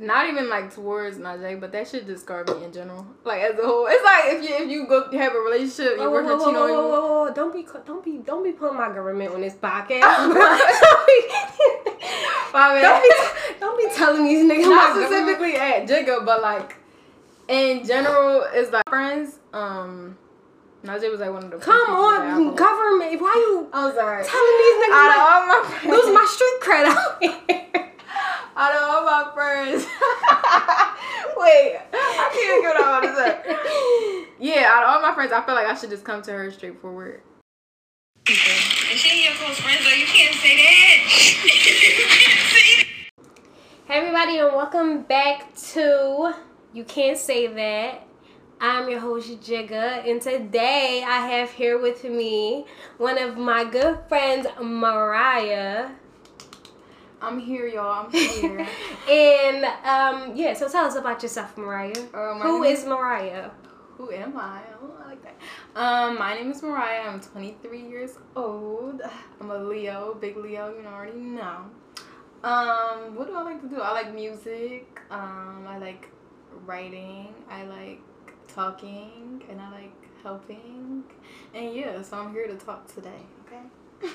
not even like towards Najee, but that should discard me in general. Like as a whole, it's like if you if you go have a relationship, you Oh, work whoa, with you whoa, whoa, whoa, whoa. Don't be, don't be, don't be putting my government on this podcast. Don't, be, don't be telling these niggas Not my government- specifically at Jigga, but like in general, it's like friends. Um, Najee was like one of the. Come people that I on, government. Why you I was like telling these niggas Out of my, all my friends, lose my street cred out here? out of all my friends. Wait, I can't get out of that. Yeah, out of all my friends, I feel like I should just come to her straightforward. And she ain't your close friends, though. You can't say that. you can't say that. Hey everybody and welcome back to You Can't Say That. I'm your host Jigga and today I have here with me one of my good friends Mariya. I'm here, y'all. I'm here. and um yeah, so tell us about yourself, Mariya. Uh, Who is Mariya? Who am I? Oh, I like that. Um, my name is Mariya. I'm 23 years old. I'm a Leo, big Leo. You know, already know. Um, what do I like to do? I like music. Um, I like writing. I like talking, and I like helping. And yeah, so I'm here to talk today. Okay.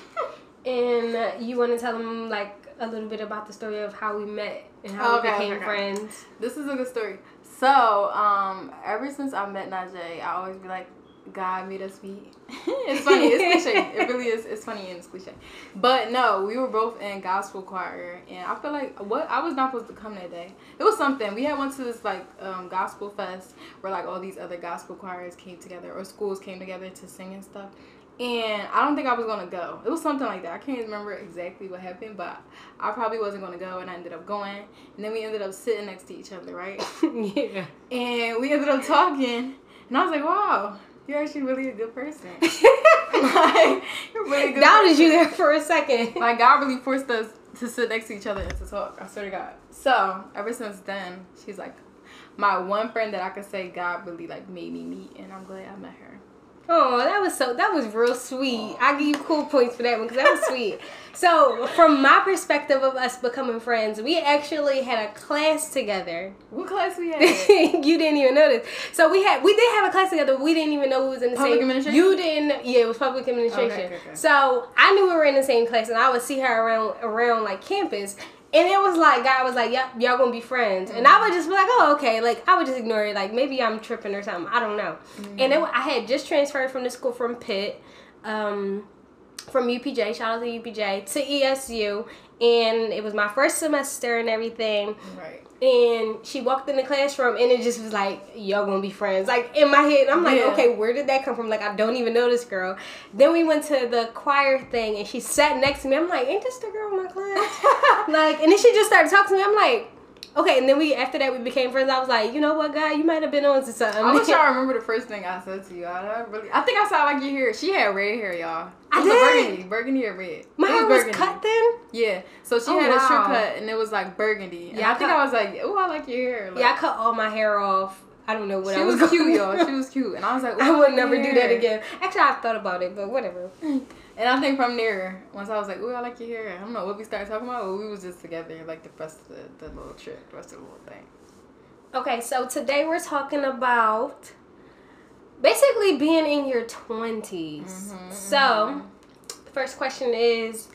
And you want to tell them like a little bit about the story of how we met and how Okay, we became okay, friends. This is a good story. So, um, ever since I met Najee, I always be like, God made us meet. it's funny. It's cliche. It really is. It's funny and it's cliche. But no, we were both in gospel choir, and I feel like what I was not supposed to come that day. It was something. We had went to this like um, gospel fest where like all these other gospel choirs came together or schools came together to sing and stuff. And I don't think I was gonna go. It was something like that. I can't remember exactly what happened, but I probably wasn't gonna go, and I ended up going. And then we ended up sitting next to each other, right? yeah. And we ended up talking, and I was like, "Wow, you're actually really a good person. like, you're really good." Doubted person. you there for a second. Like God really forced us to sit next to each other and to talk. I swear to God. So ever since then, she's like my one friend that I could say God really like made me meet, and I'm glad I met her. Oh, that was so. That was real sweet. I give you cool points for that one because that was sweet. So, from my perspective of us becoming friends, we actually had a class together. What class we had? you didn't even notice. So we had we did have a class together. But we didn't even know we was in the same Public same. administration? You didn't. Yeah, it was public administration. Okay, okay, okay. So I knew we were in the same class, and I would see her around around like campus. And it was like God was like, "Yep, y'all gonna be friends," and I would just be like, "Oh, okay." Like I would just ignore it. Like maybe I'm tripping or something. I don't know. And it, I had just transferred from the school from Pitt, um, from UPJ. Shout out to UPJ to ESU, and it was my first semester and everything right. And she walked in the classroom and it just was like y'all gonna be friends. Like in my head i'm like Yeah. okay where did that come from? Like i don't even know this girl. Then we went to the choir thing and she sat next to me. I'm like ain't this the girl in my class? Like and then she just started talking to me. I'm like okay and then we after that we became friends i was like you know what guy you might have been on to something I wish y'all remember the first thing I said to you. I don't really. I think I saw like your hair. She had red hair, y'all. It I was a did. burgundy, burgundy or red. my It hair was burgundy. cut then Yeah. So she Oh, had a short cut, and it was like burgundy. And Yeah, I I think cut- I was like, oh, I like your hair. Like, yeah i cut all my hair off i don't know what she i was, She was cute, y'all. She was cute, and I was like, i would never your do that again actually i've thought about it but whatever And I think from there, once I was like, "Ooh, I like your hair," I don't know what we started talking about, but we was just together like the rest of the, the little trip, the rest of the little thing. Okay, so today we're talking about basically being in your 20s. Mhm, So, the first question is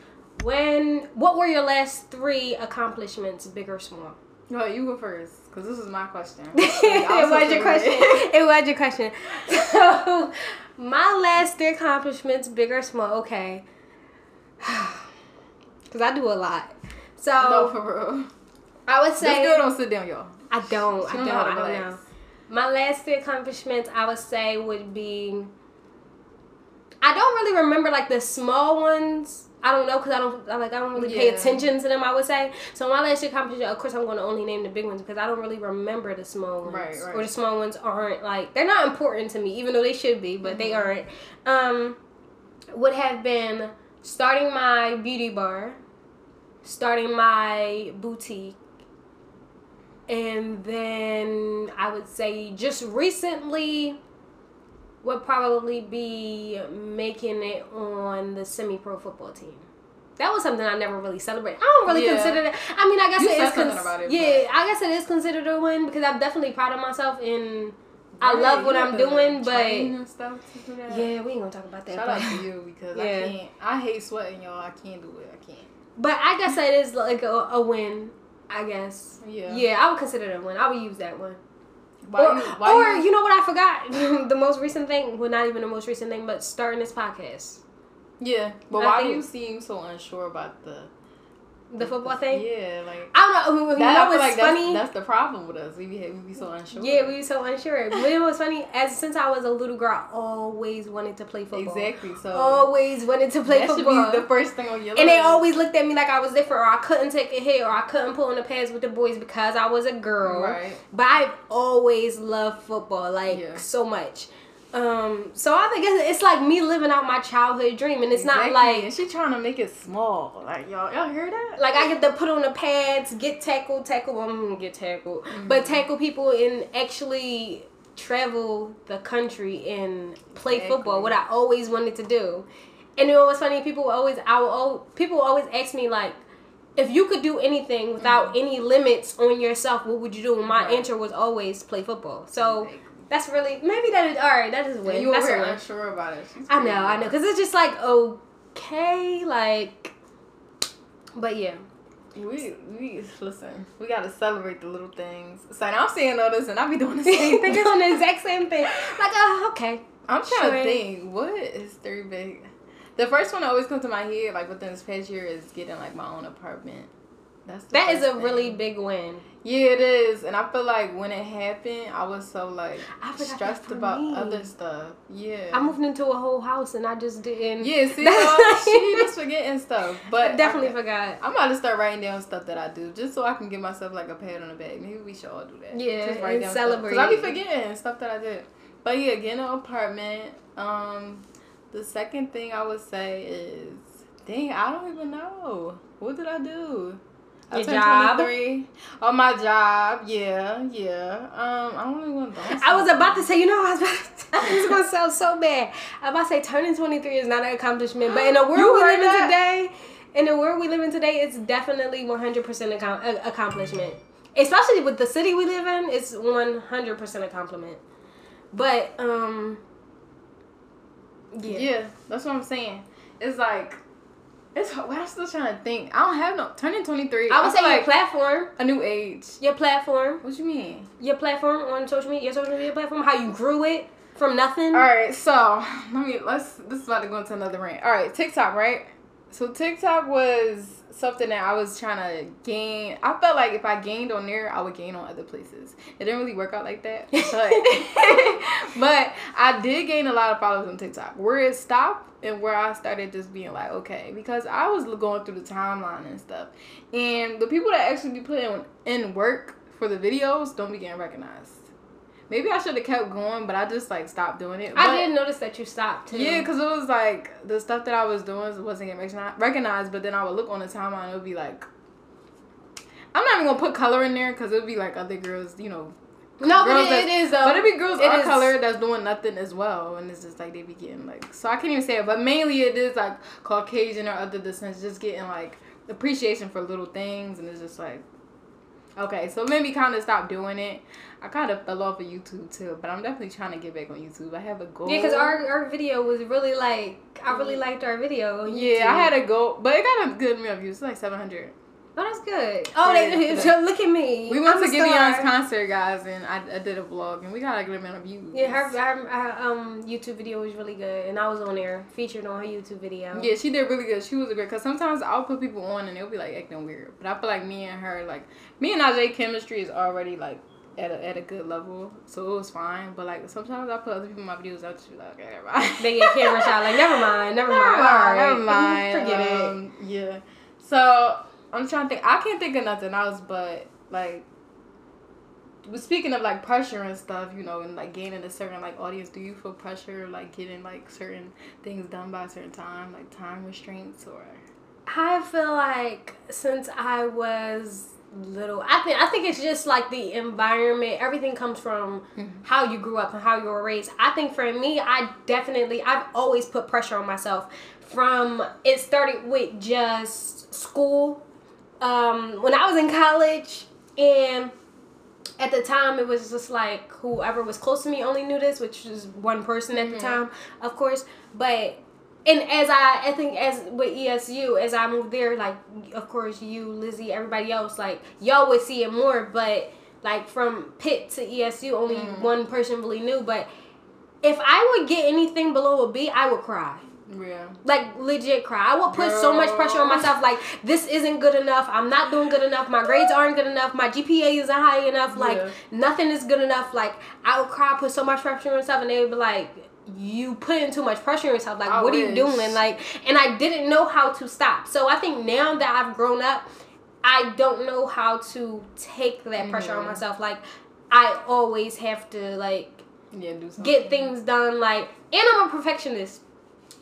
when what were your last 3 accomplishments, big or small? No, you go first, cause this is my question. it was your question. It was your question. So, my last 3 accomplishments, big or small, okay. Cuz I do a lot. So, no, for real. I would say This girl don't sit down, y'all. I don't. She I don't don't. know how to I don't know. My last three accomplishments, I would say, would be. I don't really remember like the small ones. I don't know because I don't I, like I don't really pay attention to them. I would say so. My last year accomplishments, of course, I'm going to only name the big ones because I don't really remember the small ones. Right, right. Or the small ones aren't like they're not important to me, even though they should be, but they Mhm. aren't. Um, would have been starting my beauty bar, starting my boutique, and then I would say just recently would probably be making it on the semi-pro football team. that was something I never really celebrated. I don't really Yeah. consider that. I mean, I guess You it is. something about it, yeah, I guess it is considered a win because I'm definitely proud of myself and I love what I'm doing. But and stuff to do that. yeah, we ain't gonna talk about that. Shout but- out to you because Yeah. I can't. I hate sweating, y'all. I can't do it. I can't. But I guess that is like a, a win. I guess. Yeah. Yeah, I would consider that a win. I would use that one. Why or you? Why or you? you know what I forgot? the most recent thing. Well, not even the most recent thing, but starting this podcast. Yeah, but I why think- do you seem so unsure about the The football thing. Yeah, like I don't know. You that, know what's like funny? that's the problem with us. We be we be so unsure. Yeah, we were so unsure. But it was funny. As since I was a little girl, I always wanted to play football. exactly. So Always wanted to play that football. should be the first thing on your List. and they always looked at me like I was different, or I couldn't take a hit, or I couldn't pull on the pads with the boys because I was a girl. right. But I've always loved football, like Yeah. so much. Um, so I think it's, it's like me living out my childhood dream, and it's Exactly. not like and she trying to make it small. Like y'all, y'all hear that? like I get to put on the pads, get tackled, tackle. I'm gonna get tackled, but Mm-hmm. tackle people and actually travel the country and play Exactly. football. What I always wanted to do, and you know what's funny? People always, I will, people always ask me like. If you could do anything without any limits on yourself, what would you do? And my Mm-hmm. Right. answer was always play football. So Exactly. That's really maybe that is all right. That is a win. you That's over a win. unsure about it. She's I know. I know, because it's just like okay, like, but yeah. We we listen. We gotta celebrate the little things. So I'm saying all this, and I'll be doing the same They're thing. doing the exact same thing. Like, oh, okay. I'm trying Sure. to think. What is three big? The first one that always comes to my head, like within this past year, is getting like my own apartment. That's That is a really big win. Yeah, it is, and I feel like when it happened, I was so like stressed about me. other stuff. Yeah. I moved into a whole house and I just didn't. Yeah, see, y'all, she just forgetting stuff, but I definitely I, forgot. I'm about to start writing down stuff that I do, just so I can give myself like a pat on the back. Maybe we should all do that. Yeah, just write and down celebrate. Because I be forgetting stuff that I did. But yeah, getting an apartment. Um, the second thing I would say is, dang, I don't even know. What did I do? Your job? 23. Oh, my job. Yeah, yeah. Um, I don't want to. I was about to say, you know, I was about to, this is gonna sound so bad. I was about to say, turning 23 is not an accomplishment, but in the world we live in today, in the world we live in today, it's definitely 100% accom- a- accomplishment. Especially with the city we live in, it's 100% a compliment. But, um, yeah. Yeah, that's what I'm saying. It's like, it's. Well, I'm still trying to think. I don't have no turning 23. I would feel say your like platform, a new age. your platform, What you mean? your platform on social media, your social media platform, how you grew it from nothing. All right, so let me let's. This is about to go into another rant. All right, TikTok, right? So TikTok was something that I was trying to gain. I felt like if I gained on there, I would gain on other places. It didn't really work out like that, but but I did gain a lot of followers on TikTok. Where it stopped and where I started just being like, okay, because I was going through the timeline and stuff, and the people that actually be putting in work for the videos don't be getting recognized. Maybe I should have kept going, but I just like stopped doing it. I didn't notice that you stopped too. yeah, because it was like the stuff that I was doing wasn't getting recognized, but then I would look on the timeline, it would be like, I'm not even gonna put color in there because it would be like other girls, you know. no, but it, it is though. But it'd be girls It is- color that's doing nothing as well, and it's just like they be getting like, so I can't even say it, but mainly it is like Caucasian or other descents just getting like appreciation for little things, and it's just like, okay, so maybe kind of stop doing it. I kind of fell off of YouTube too, but I'm definitely trying to get back on YouTube. I have a goal. Yeah, because our, our video was really like I really liked our video. on Yeah, I had a goal, but it got a good amount of views. It's like 700. Oh, that's good. Oh, they, so look at me. We went I'm to Gideon's concert, guys, and I, I did a vlog, and we got a good amount of views. Yeah, her, her, her um YouTube video was really good, and I was on there featured on her YouTube video. Yeah, she did really good. She was a great. Cause sometimes I'll put people on and they'll be like acting weird, but I feel like me and her, like me and Ajay chemistry is already like at a at a good level, so it was fine. But like sometimes I put other people in my videos, I'll just be like, okay, never mind. They get camera shot like never mind, never mind, Never mind, never mind. forget it. Um, Yeah. So I'm trying to think. I can't think of nothing else, but like, speaking of like pressure and stuff, you know, and like gaining a certain like audience, do you feel pressure like getting like certain things done by a certain time, like time restraints or? I feel like since I was little. I think I think it's just like the environment. Everything comes from how you grew up and how you were raised. I think for me, I definitely I've always put pressure on myself. From it started with just school. Um, when I was in college and at the time it was just like whoever was close to me only knew this which was one person at the time of course but and as i i think as with esu as i moved there like of course you lizzie everybody else like y'all would see it more but like from pitt to esu only mm-hmm. one person really knew but if i would get anything below a b i would cry Yeah. like legit cry. I would put so much pressure on myself. Like this isn't good enough. I'm not doing good enough. My grades aren't good enough. My GPA isn't high enough. Like Yeah. nothing is good enough. Like I would cry, put so much pressure on myself, and they would be like, "You putting too much pressure on yourself. Like I what are you doing?" Like, and I didn't know how to stop. So I think now that I've grown up, I don't know how to take that pressure on Mhm. myself. Like I always have to like Yeah, do get things done like and I'm a perfectionist.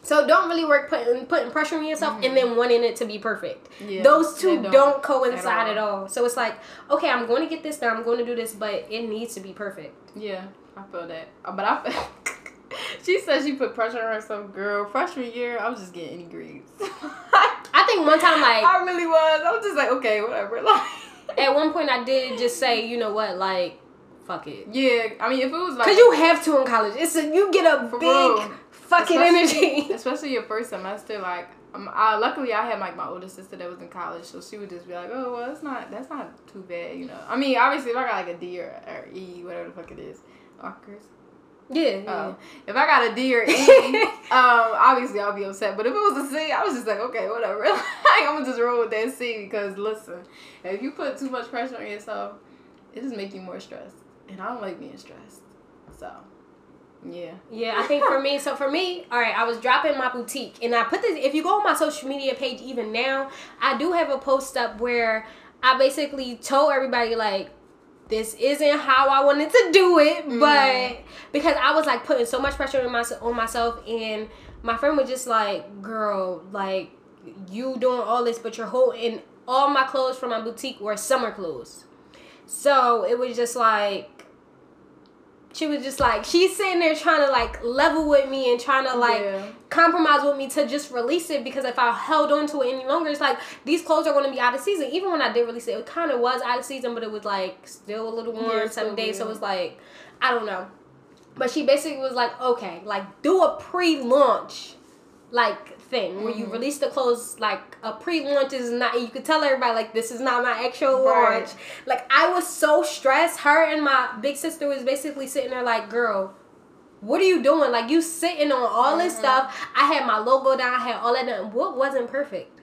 So don't really work putting putting pressure on yourself and then wanting it to be perfect. Yeah, Those two they don't, coincide at at all. So it's like, okay, I'm going to get this done, I'm going to do this, but it needs to be perfect. Yeah, I feel that. But I feel. she said she put pressure on herself, girl. Freshman year, I was just getting any grades. I think one time like I really was. I was just like, okay, whatever. Like, at one point I did just say, you know what, like fuck it. yeah. I mean, if it was like, Cause you have to in college. It's a, you get a big real. fucking Especially- energy. especially your first semester, like. Um, I, luckily, I had like my older sister that was in college, so she would just be like, "Oh, well, that's not that's not too bad, you know." I mean, obviously, if I got like a D or, or E, whatever the fuck it is, Oscars. Yeah. Um, if I got a D or E, um, obviously I'll be upset. But if it was a C, I was just like, okay, whatever. like, I'm gonna just roll with that C because listen, if you put too much pressure on yourself, it just make you more stressed, and I don't like being stressed. So, yeah. Yeah, I think for me, so for me, all right, I was dropping my boutique, and I put this. If you go on my social media page, even now, I do have a post up where I basically told everybody like, this isn't how I wanted to do it, mm-hmm. but because I was like putting so much pressure on myself, on myself, and my friend was just like, "Girl, like you doing all this, but you're holding all my clothes from my boutique were summer clothes." So it was just like she was just like she's sitting there trying to like level with me and trying to like Yeah. compromise with me to just release it because if I held on to it any longer, it's like these clothes are going to be out of season. Even when I did release it, it kind of was out of season, but it was like still a little warm Yeah, some days. So it was like I don't know. But she basically was like, okay, like do a pre-launch like thing. Where you Mhm. release the clothes like a pre-launch is not you could tell everybody like this is not my actual Right. launch. Like i was so stressed. Her and my big sister was basically sitting there like girl what are you doing? Like you sitting on all this Mhm. stuff. I had my logo down. I had all that done what wasn't perfect?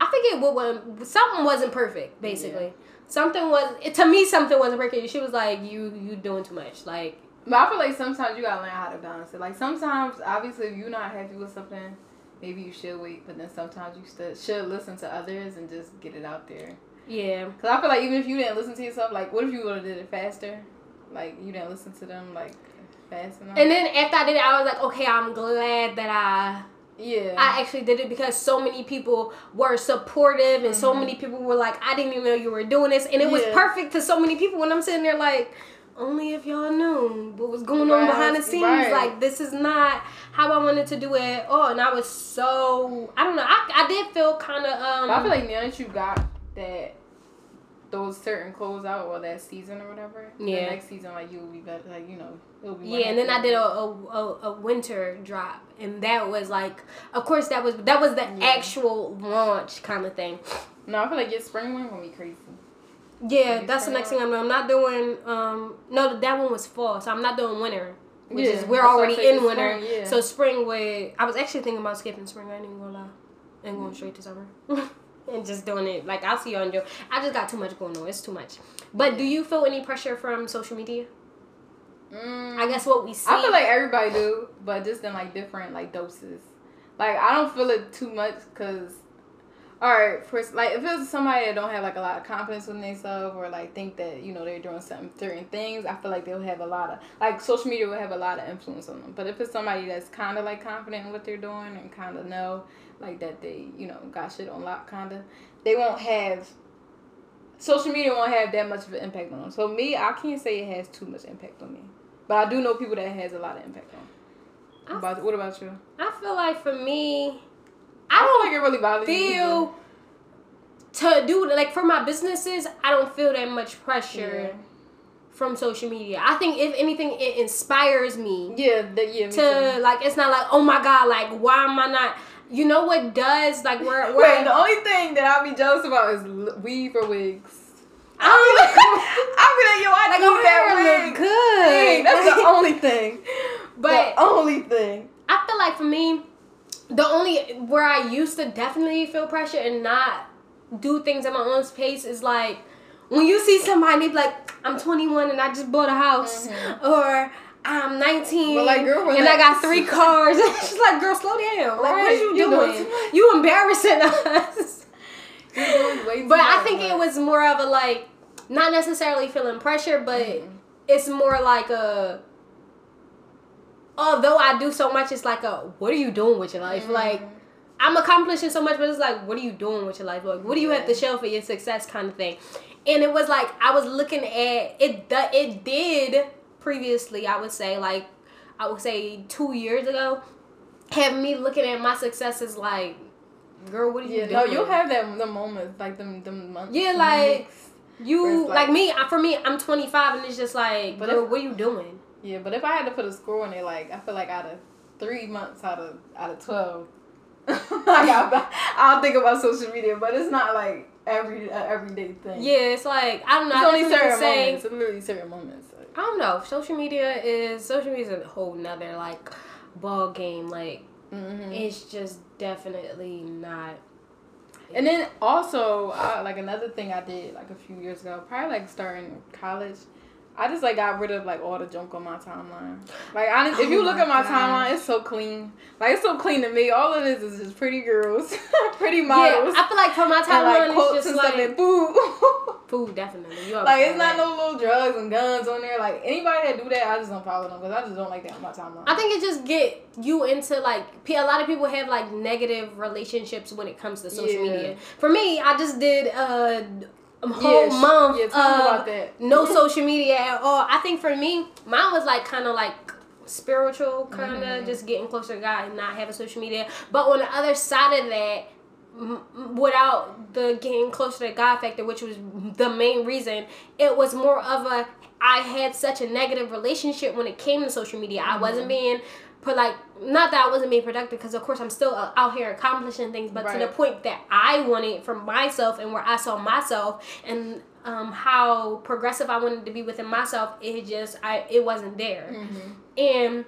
I forget what was something wasn't perfect basically. Something was to me something wasn't perfect. She was like you you doing too much. Like But I feel like sometimes you gotta learn how to balance it. Like sometimes, obviously, if you're not happy with something, maybe you should wait. But then sometimes you still should listen to others and just get it out there. yeah Cause I feel like even if you didn't listen to yourself, like what if you would have did it faster? Like you didn't listen to them like fast enough. and then after i did it i was like okay i'm glad that i yeah, I actually did it because so many people were supportive and so Mhm. many people were like, I didn't even know you were doing this. And it was perfect to so many people when I'm sitting there like, only if y'all knew what was going on behind the scenes. right. Like, this is not how I wanted to do it. Oh, and I was so, I don't know. I, I did feel kind of, um, I feel like now that you got that those certain clothes out or that season or whatever, Yeah. next season like you'll be better. Like you know, it'll be. yeah, and then I did a, a, a, a winter drop, and that was like, of course, that was that was the Yeah. actual launch kind of thing. No, I feel like your spring one gonna be crazy. Yeah, that's the next thing I'm doing. I'm not doing um no that one was fall, so I'm not doing winter. Which Yeah, is we're that's why I already in winter. spring, yeah. So spring would I was actually thinking about skipping spring, I ain't even gonna lie. And going straight to summer. and just doing it. Like I'll see you on Joe. I just got too much going on. It's too much. But do you feel any pressure from social media? Mm, I guess what we see I feel like everybody do, but just in like different like doses. Like I don't feel it too much because, all right, for like if it's somebody that don't have like a lot of confidence in themselves or like think that you know they're doing some certain things, I feel like they'll have a lot of like social media will have a lot of influence on them. But if it's somebody that's kind of like confident in what they're doing and kind of know like that they you know got shit on lock, kind of, they won't have social media won't have that much of an impact on them. So me, I can't say it has too much impact on me, but I do know people that it has a lot of impact on. I- About what about you? I feel like for me, I don't think it really bothers you. feel to do like for my businesses. I don't feel that much pressure Yeah. from social media. I think if anything, it inspires me Yeah, that, yeah. To too. like. It's not like oh my god, like why am I not? You know what does like where Wait, the only thing that I'll be jealous about is weave or wigs. I don't I'll be like, yo, I like your that wig. look good. Dang, that's the only thing. but the only thing. I feel like for me, the only where I used to definitely feel pressure and not do things at my own pace is like when you see somebody like, I'm 21 and I just bought a house, or I'm 19 But, like, girl, and I got three cars. She's like, girl, slow down. Like, what are you you doing. You embarrassing us. You're doing way too But I much, think it was more of a like, not necessarily feeling pressure, but Mhm. it's more like a. Although I do so much, it's like a what are you doing with your life? Mhm. Like I'm accomplishing so much, but it's like what are you doing with your life? Like what do you have to show for your success, kind of thing. And it was like I was looking at it. The, it did previously. I would say like I would say two years ago, have me looking at my successes like, girl, what are you Yeah, doing? no, you'll have that the moments like them them months. Yeah, like, weeks. you like, like- me. For me, I'm 25, and it's just like, But girl, what are you doing? Yeah, but if I had to put a score on it, like I feel like out of three months out of out of twelve, I, don't think about social media, but it's not like every uh, everyday thing. Yeah, it's like I don't know. it's I only certain say, moments. It's literally certain moments. Like, I don't know. Social media is social media is a whole nother like ball game. Like mhm. it's just definitely not. And then also, uh, like another thing I did like a few years ago, probably like starting college. I just like got rid of like all the junk on my timeline. Like honest, if Oh you look my at my gosh. timeline, it's so clean. Like it's so clean to me. All it is is just pretty girls, pretty models. Yeah, I feel like for my timeline, like quotes it's and just stuff and like food. food. Definitely, you like it's not that. no little drugs and guns on there. Like anybody that do that, I just don't follow them because I just don't like that on my timeline. I think it just get you into like a lot of people have like negative relationships when it comes to social Yeah. media. For me, I just did a whole Yeah, month yeah, tell me of about that. no social media at all. I think for me, mine was like kind of like spiritual, kind of Mhm. just getting closer to God and not having social media. But on the other side of that, m- without the getting closer to God factor, which was the main reason, it was more of a I had such a negative relationship when it came to social media. I wasn't being put like not that I wasn't being productive because of course I'm still uh, out here accomplishing things, but to the point that I wanted for myself and where I saw myself and um, how progressive I wanted to be within myself, it just I it wasn't there Mhm. and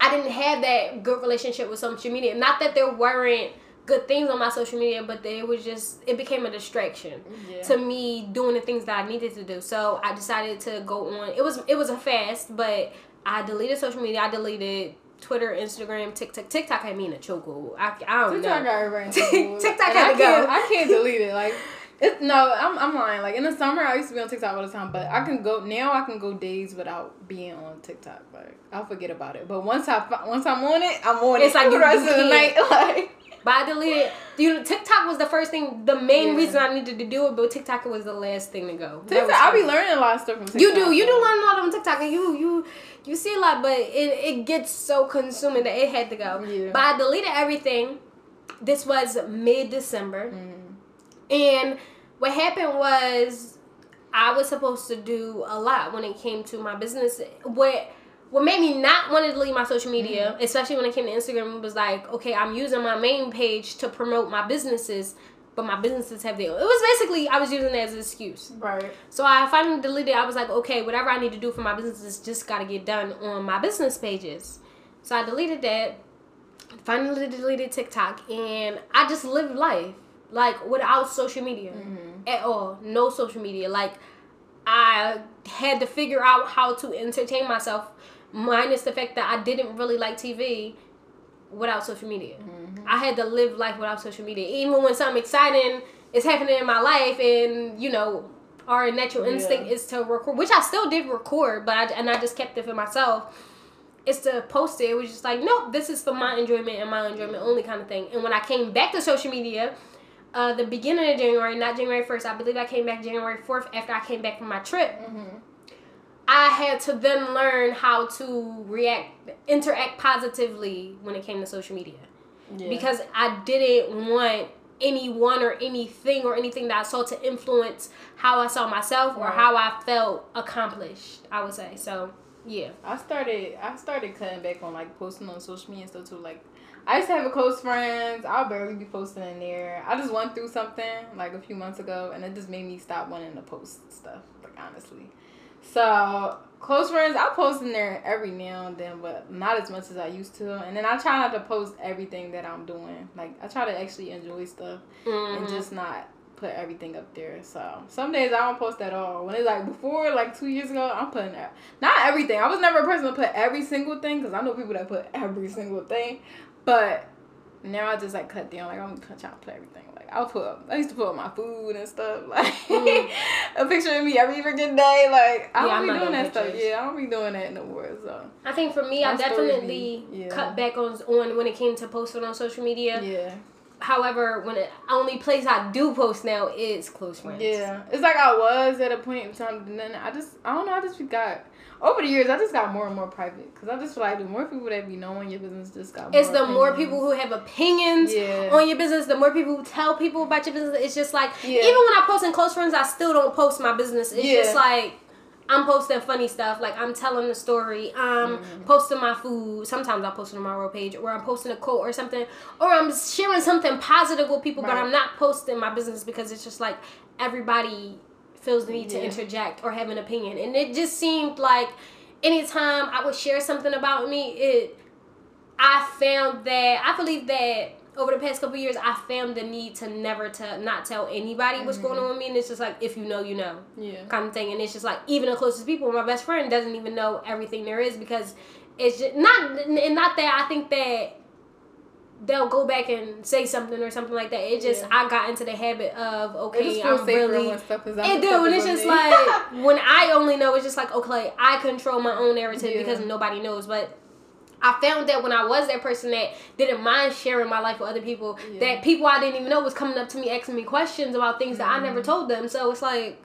I didn't have that good relationship with social media. Not that there weren't good things on my social media, but it was just it became a distraction Yeah. to me doing the things that I needed to do. So I decided to go on. It was it was a fast, but I deleted social media. I deleted Twitter, Instagram, TikTok. TikTok had me in a chokehold. I, I don't TikTok know. got everybody. TikTok And had I to go. I can't delete it. Like, it, no, I'm, I'm lying. Like in the summer, I used to be on TikTok all the time, but I can go now. I can go days without being on TikTok. Like I'll forget about it. But once I, once I'm on it, I'm on It's it. It's like the rest of the night. Like But I deleted. You know, TikTok was the first thing. The main Yeah. reason I needed to do it, but TikTok was the last thing to go. TikTok, I be learning a lot of stuff from TikTok. You do. You do learn a lot on TikTok, and you you you see a lot, but it, it gets so consuming that it had to go. Yeah. But I deleted everything. This was mid December, Mhm. and what happened was I was supposed to do a lot when it came to my business. What what made me not want to delete my social media, especially when it came to Instagram, was like, okay, I'm using my main page to promote my businesses. But my businesses have their. It was basically I was using it as an excuse. Right. So I finally deleted. I was like, okay, whatever I need to do for my business is just got to get done on my business pages. So I deleted that. Finally deleted TikTok, and I just lived life like without social media Mhm. at all. No social media. Like I had to figure out how to entertain myself, minus the fact that I didn't really like TV without social media. Mhm. I had to live life without social media. Even when something exciting is happening in my life, and you know, our natural Yeah. instinct is to record, which I still did record, but I, and I just kept it for myself. Is to post it. It was just like, nope, this is for my enjoyment and my enjoyment only kind of thing. And when I came back to social media, uh, the beginning of January, not January first. I believe I came back January fourth after I came back from my trip. Mm-hmm. I had to then learn how to react, interact positively when it came to social media Yeah. because I didn't want anyone or anything or anything that I saw to influence how I saw myself or Right. how I felt accomplished. I would say so. Yeah. I started I started cutting back on like posting on social media and stuff too. Like I used to have a close friends. I'll barely be posting in there. I just went through something like a few months ago and it just made me stop wanting to post stuff, like honestly. So close friends, I post in there every now and then, but not as much as I used to. And then I try not to post everything that I'm doing. Like I try to actually enjoy stuff and Mhm. just not put everything up there. So some days I don't post at all. When it's like before, like two years ago, I'm putting e- not everything. I was never a person to put every single thing because I know people that put every single thing, but now I just like cut down. Like I'm trying to put everything. I'll put up. I used to put up my food and stuff. Like Mhm. a picture of me every freaking day. Like I Yeah, don't I'm be doing that stuff. Yeah, I don't be doing that no more. So I think for me, I definitely be- yeah. cut back on on when it came to posting on social media. yeah. However, when it only place I do post now is close friends. Yeah, it's like I was at a point in time, and then I just, I don't know, I just got over the years, I just got more and more private because I just feel like the more people that be knowing your business, just got. It's the more people who have opinions Yeah. on your business, the more people who tell people about your business. It's just like Yeah. even when I post in close friends, I still don't post my business. It's Yeah. just like I'm posting funny stuff, like I'm telling the story, I'm Mm-hmm. posting my food. Sometimes I post it on my road page, or I'm posting a quote or something, or I'm sharing something positive with people. But I'm not posting my business because it's just like everybody feels the need to interject or have an opinion, and it just seemed like anytime I would share something about me, it I found that I believe that over the past couple years, I found the need to never to not tell anybody what's going mm-hmm. on with me, and it's just like if you know, you know, Yeah. kind of thing. And it's just like even the closest people, my best friend doesn't even know everything there is because it's just not and not that I think that they'll go back and say something or something like that. It just Yeah. I got into the habit of okay, I'm really when stuff is it do, and it's just me. like when I only know, it's just like okay, I control my own narrative Yeah. because nobody knows. But I found that when I was that person that didn't mind sharing my life with other people, Yeah. that people I didn't even know was coming up to me asking me questions about things that I Mm-hmm. never told them. So it's like,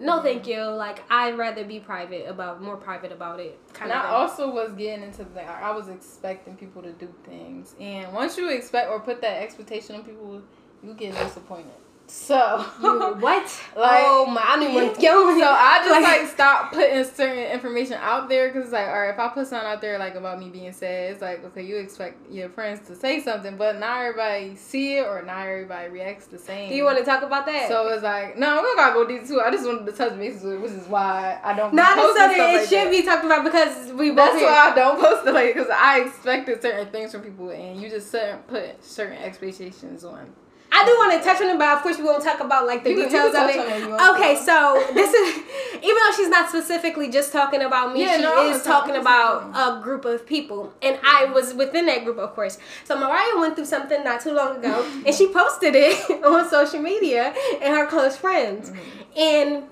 no, thank you. Like I'd rather be private about more private about it. Kind And of. I also was getting into the, I was expecting people to do things, and once you expect or put that expectation on people, you get disappointed. So what? Like- oh my! I didn't want to go. So I just Like- like, stop putting certain information out there because it's like, all right, if I put something out there like about me being sad, it's like, okay, you expect your friends to say something, but not everybody see it or not everybody reacts the same. Do you want to talk about that? So it's like, no, we're not gonna go deep too. I just wanted to touch bases, with, which is why I don't. not post necessarily. It like should that. be talked about because we both. That's here. why I don't post it like because I expected certain things from people, and you just certain, put certain expectations on. I do want to touch on it, but of course we won't talk about like the You can- details can of it. on it if you want Okay, so this is even though she's not specifically just talking about me, Yeah, she no, is talking talking- about a group of people, and I was within that group, of course. So Mariya went through something not too long ago, and she posted it on social media and her close friends, mm-hmm. and.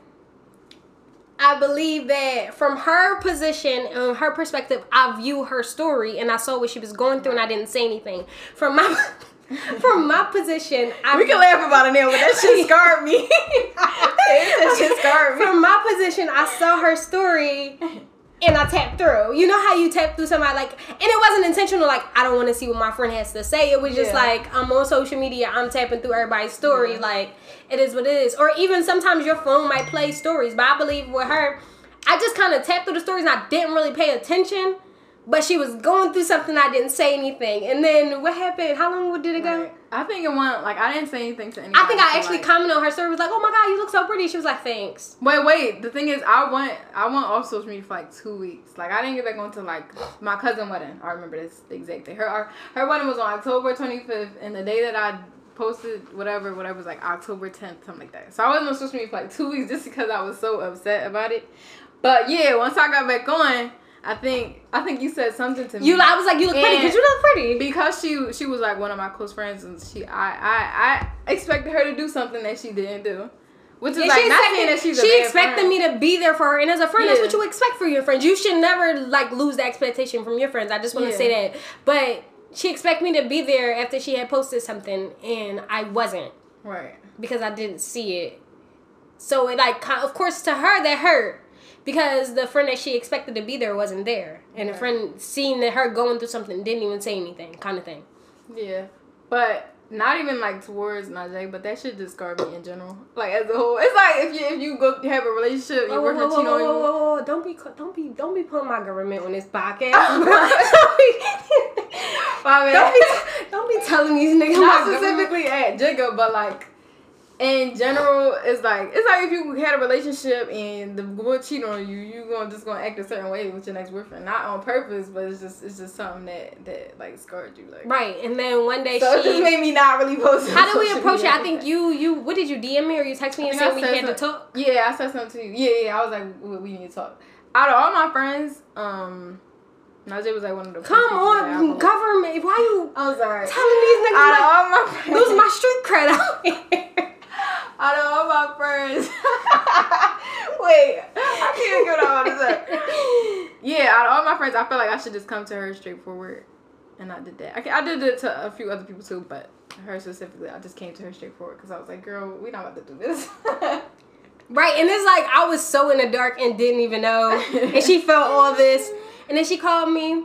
I believe that from her position and her perspective, I view her story and I saw what she was going through and I didn't say anything. From my from my position, I We can laugh about it now, but that shit scarred me. that shit scarred me. From my position, I saw her story and I tapped through. You know how you tap through somebody like, and it wasn't intentional. Like I don't want to see what my friend has to say. It was just Yeah. like I'm on social media. I'm tapping through everybody's story. Yeah. Like it is what it is. Or even sometimes your phone might play stories. But I believe with her, I just kind of tapped through the stories and I didn't really pay attention. But she was going through something. I didn't say anything. And then what happened? How long did it go? Right. I think it went like I didn't say anything to anybody. I think I actually like- commented on her story. Was like, "Oh my god, you look so pretty." She was like, "Thanks." Wait, wait. The thing is, I went, I went off social media for like two weeks. Like I didn't get back onto like my cousin wedding. I remember this exact day. Her, her, her wedding was on October twenty fifth, and the day that I posted whatever, whatever was like October tenth, something like that. So I wasn't on social media for like two weeks just because I was so upset about it. But yeah, once I got back on, I think, I think you said something to me. You, I was like, "You look pretty," And- because you look pretty. because she she was like one of my close friends and she I I I expected her to do something that she didn't do. Which is Yeah, like she not saying that she's a she expected friend. me to be there for her, and as a friend, that's what you expect for your friends. You should never like lose the expectation from your friends. I just want to Yeah. say that, but she expected me to be there after she had posted something and I wasn't Right. because I didn't see it. So it like of course to her that hurt because the friend that she expected to be there wasn't there, and the friend seeing that her going through something didn't even say anything, kind of thing. Yeah. But not even like towards Najee, but that should just scarred me in general. Like as a whole. It's like if you if you go have a relationship, Whoa, whoa, boyfriend whoa, cheat whoa, on whoa, you. whoa, whoa, Don't be, don't be, don't be putting my government on this podcast. Don't be, don't be telling these niggas not government. specifically at Jigga, but like in general, it's like it's like if you had a relationship and the boy cheat on you, you gonna just gonna act a certain way with your next boyfriend, not on purpose, but it's just it's just something that that like scarred you. Like Right, and then one day so it just made me not really post. how did we approach it? I think you, you, what did you DM me or you text me and said we had to talk? Yeah, I said something to you. Yeah, yeah. I was like, we, we need to talk. Out of all my friends, um, Najee was like one of the. Come I on, government. Why you I'm sorry. telling these niggas Out of all my friends, lose my street cred out here? Out of all my friends. Wait, I can't get what I want to say. Yeah, out of all my friends, I feel like I should just come to her straightforward, and I did that. I, I did it to a few other people too, but her specifically, I just came to her straightforward because I was like, "Girl, we not about to do this." Right, and it's like I was so in the dark and didn't even know, and she felt all this, and then she called me.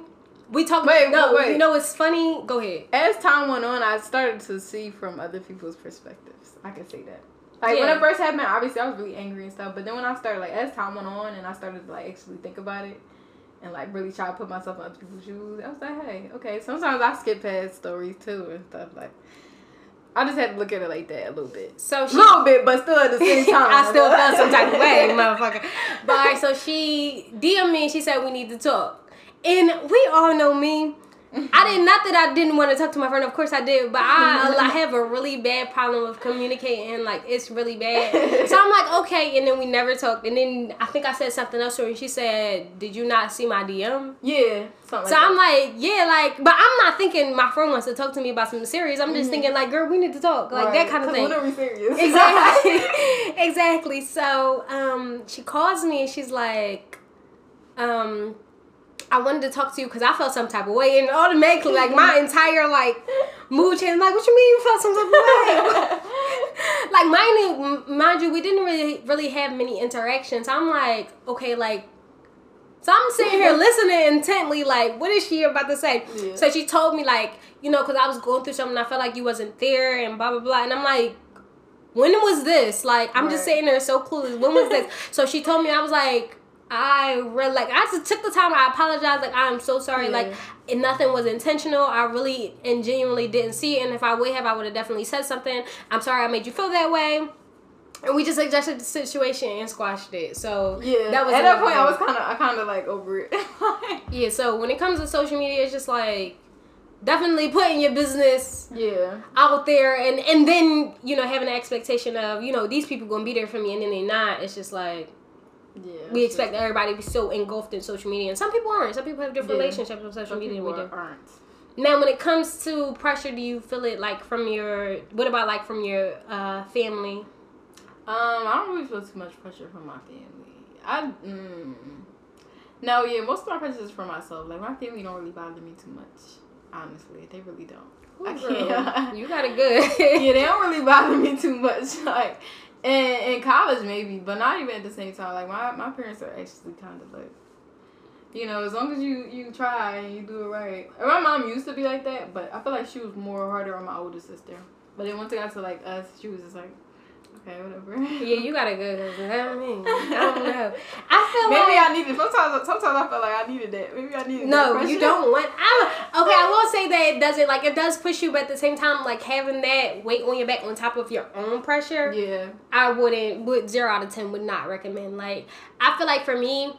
We talked. Wait, no, wait, wait. you know what's funny? Go ahead. As time went on, I started to see from other people's perspectives. I can say that. Like when it first happened, obviously I was really angry and stuff. But then when I started, like as time went on, and I started to like actually think about it, and like really try to put myself in other people's shoes, I was like, hey, okay. Sometimes I skip past stories too and stuff. Like I just had to look at it like that a little bit, So a little bit, but still at the same time. I still felt some type of way, motherfucker. But alright, so she DM me and she said we need to talk. And we all know me. I did not that I didn't want to talk to my friend. Of course I did, but I I have a really bad problem with communicating. Like it's really bad. So I'm like, okay, and then we never talked. And then I think I said something else to her, and she said, "Did you not see my DM?" Yeah, something. So I'm like, yeah, like, but I'm not thinking my friend wants to talk to me about something serious. I'm just thinking like, girl, we need to talk, like that kind of thing. Serious? Exactly. exactly. So, um, she calls me and she's like, um, I wanted to talk to you because I felt some type of way, and automatically, like my entire like mood changed. Like, what you mean you felt some type of way? like, mind you, mind you, we didn't really really have many interactions. I'm like, okay, like. So I'm sitting here listening intently, like, what is she about to say? Yeah. So she told me, like, you know, because I was going through something, I felt like you wasn't there, and blah blah blah. And I'm like, when was this? Like, I'm just sitting there so clueless. When was this? so she told me, I was like, I really like. I just took the time. I apologized. Like, I'm so sorry. Yeah. Like, nothing was intentional. I really and genuinely didn't see it. And if I would have, I would have definitely said something. I'm sorry I made you feel that way. And we just adjusted the situation and squashed it. So Yeah, that was at that point I was kind of, I kind of like over it. Yeah, so when it comes to social media, it's just like definitely putting your business yeah, out there and and then, you know, having the expectation of, you know, these people gonna be there for me and then they not. It's just like yeah. we expect everybody to be so engulfed in social media and some people aren't. Some people have different Yeah. relationships with social Some media than people we do. aren't. Now when it comes to pressure, do you feel it like from your what about like from your uh family? Um, I don't really feel too much pressure from my family. I mm, no, yeah, most of my pressure is for myself. Like my family don't really bother me too much. Honestly, they really don't. I Ooh, girl, can't. you got it good. yeah, they don't really bother me too much. Like in in college maybe, but not even at the same time. Like my my parents are actually kind of like. You know, as long as you you try and you do it right. And my mom used to be like that, but I feel like she was more harder on my older sister. But then once it got to like us, she was just like, okay, whatever. yeah, you got it good. I mean, I don't know. I feel Maybe like I needed. Sometimes, sometimes I feel like I needed that. Maybe I needed. No, that you don't want. I'm okay. I will say that it doesn't like it does push you, but at the same time, like having that weight on your back on top of your own pressure, Yeah. I wouldn't. Would zero out of ten would not recommend. Like I feel like for me,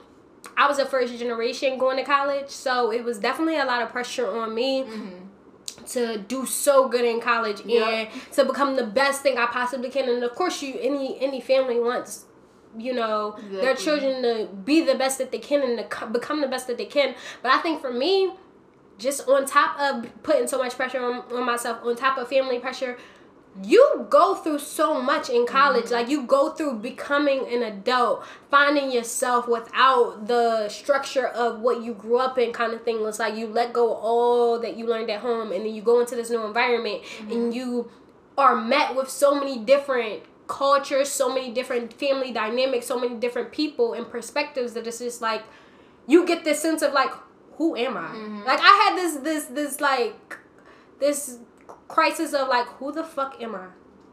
I was a first generation going to college, so it was definitely a lot of pressure on me Mm-hmm. To do so good in college Yep. and to become the best thing I possibly can. And of course, you any any family wants you know their children to be the best that they can and to co- become the best that they can. But I think for me, just on top of putting so much pressure on, on myself, on top of family pressure. You go through so much in college. Like you go through becoming an adult, finding yourself without the structure of what you grew up in kind of thing. It's like you let go of all that you learned at home and then you go into this new environment mm-hmm. and you are met with so many different cultures, so many different family dynamics, so many different people and perspectives that it's just like you get this sense of like who am I? Mm-hmm. Like I had this this this like this crisis of like who the fuck am I?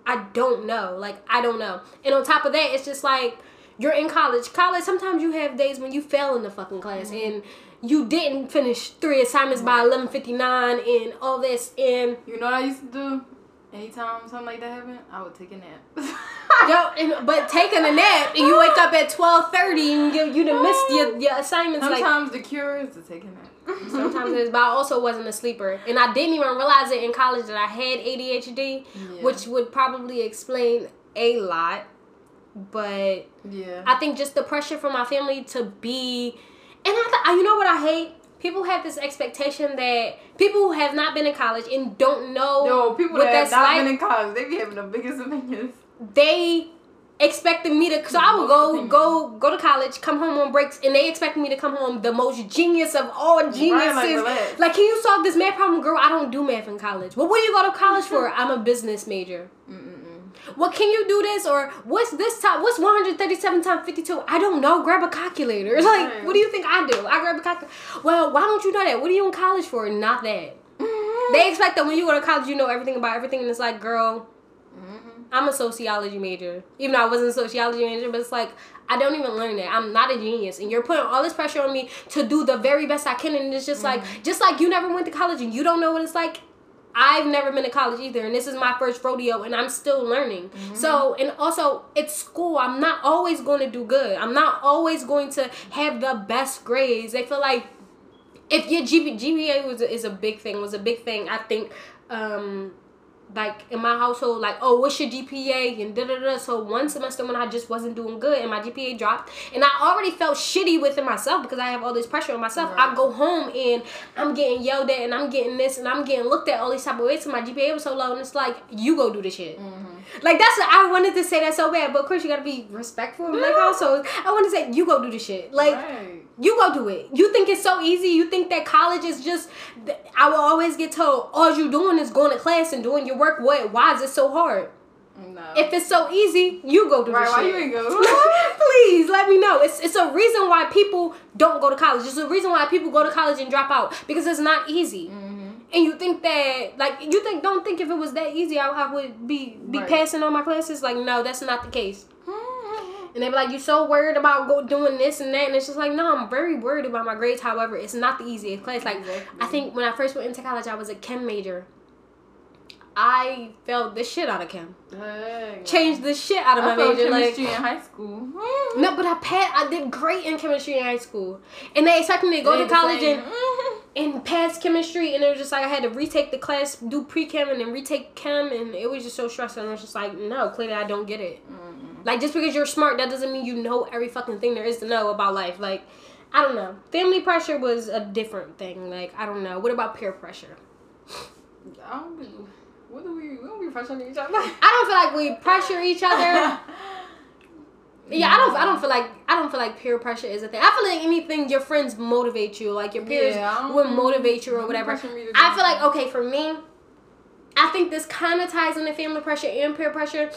I don't know. Like I don't know. And on top of that, it's just like you're in college. College sometimes you have days when you fail in the fucking class mm-hmm. and you didn't finish three assignments by eleven fifty nine and all this and You know what I used to do? Anytime something like that happened, I would take a nap. yo and, but taking a nap and you wake up at twelve thirty and you you done missed your, your assignments like Sometimes the cure is to take a nap. Mm-hmm. Sometimes it is, but I also wasn't a sleeper, and I didn't even realize it in college that I had ADHD, Yeah. which would probably explain a lot. But yeah. I think just the pressure from my family to be, and I, th- I you know what I hate. People have this expectation that people who have not been in college and don't know Yo, people what that have not like, been in college, they be having the biggest opinions. they expected me to so I would go go go to college, come home on breaks, and they expected me to come home the most genius of all geniuses. like. Like, can you solve this math problem, girl? I don't do math in college. Well, what do you go to college for? I'm a business major. Mm-mm-mm. Well, can you do this or what's this time? What's 137 times 52? I don't know. Grab a calculator. Like, Right. what do you think I do? I grab a calculator. Well, why don't you know that? What are you in college for? Not that. Mm-hmm. They expect that when you go to college, you know everything about everything, and it's like, girl, Mm-mm. I'm a sociology major. Even though I wasn't a sociology major, but it's like I don't even learn that. I'm not a genius, and you're putting all this pressure on me to do the very best I can, and it's just like, just like you never went to college and you don't know what it's like. I've never been to college either, and this is my first rodeo, and I'm still learning. So, and also, it's school. I'm not always going to do good. I'm not always going to have the best grades. They feel like if your GP, GPA was a, is a big thing, was a big thing. I think, um, like in my household, like oh, what's your GPA and da da da. So one semester when I just wasn't doing good and my GPA dropped, and I already felt shitty within myself because I have all this pressure on myself. I go home and I'm getting yelled at and I'm getting this and I'm getting looked at all these type of ways. And my GPA was so low, and it's like you go do the shit. Mm-hmm. Like that's I wanted to say that so bad, but of course you gotta be respectful in like households. I want to say you go do the shit. Like right. you go do it. You think it's so easy. You think that college is just. I will always get told all you're doing is going to class and doing your work. What? Why is it so hard? No. If it's so easy, you go do right, the why shit. you ain't go? Please let me know. It's it's a reason why people don't go to college. It's a reason why people go to college and drop out because it's not easy. mm-hmm. And you think that like you think don't think if it was that easy I, I would be be Right. passing all my classes. Like no, that's not the case. And they be like, you so worried about go doing this and that, and it's just like, no, I'm very worried about my grades. However, it's not the easiest class. Like, Exactly. I think when I first went into college, I was a chem major. I failed the shit out of chem. Dang. Changed the shit out of my I failed major. Like, chemistry in high school. no, but I passed. I did great in chemistry in high school, and they expected me to go They to college same. and and pass chemistry, and it was just like I had to retake the class, do pre chem, and then retake chem, and it was just so stressful. And I was just like, no, clearly I don't get it. Mm-mm. Like just because you're smart, that doesn't mean you know every fucking thing there is to know about life. Like, I don't know. Family pressure was a different thing. Like, I don't know. What about peer pressure? I don't. What do we? We don't be pressuring each other. I don't feel like we pressure each other. Yeah, I don't. I don't feel like I don't feel like peer pressure is a thing. I feel like anything your friends motivate you, like your peers Yeah, will motivate you or whatever. pressure me to do I feel like okay for me. I think this kind of ties into family pressure and peer pressure.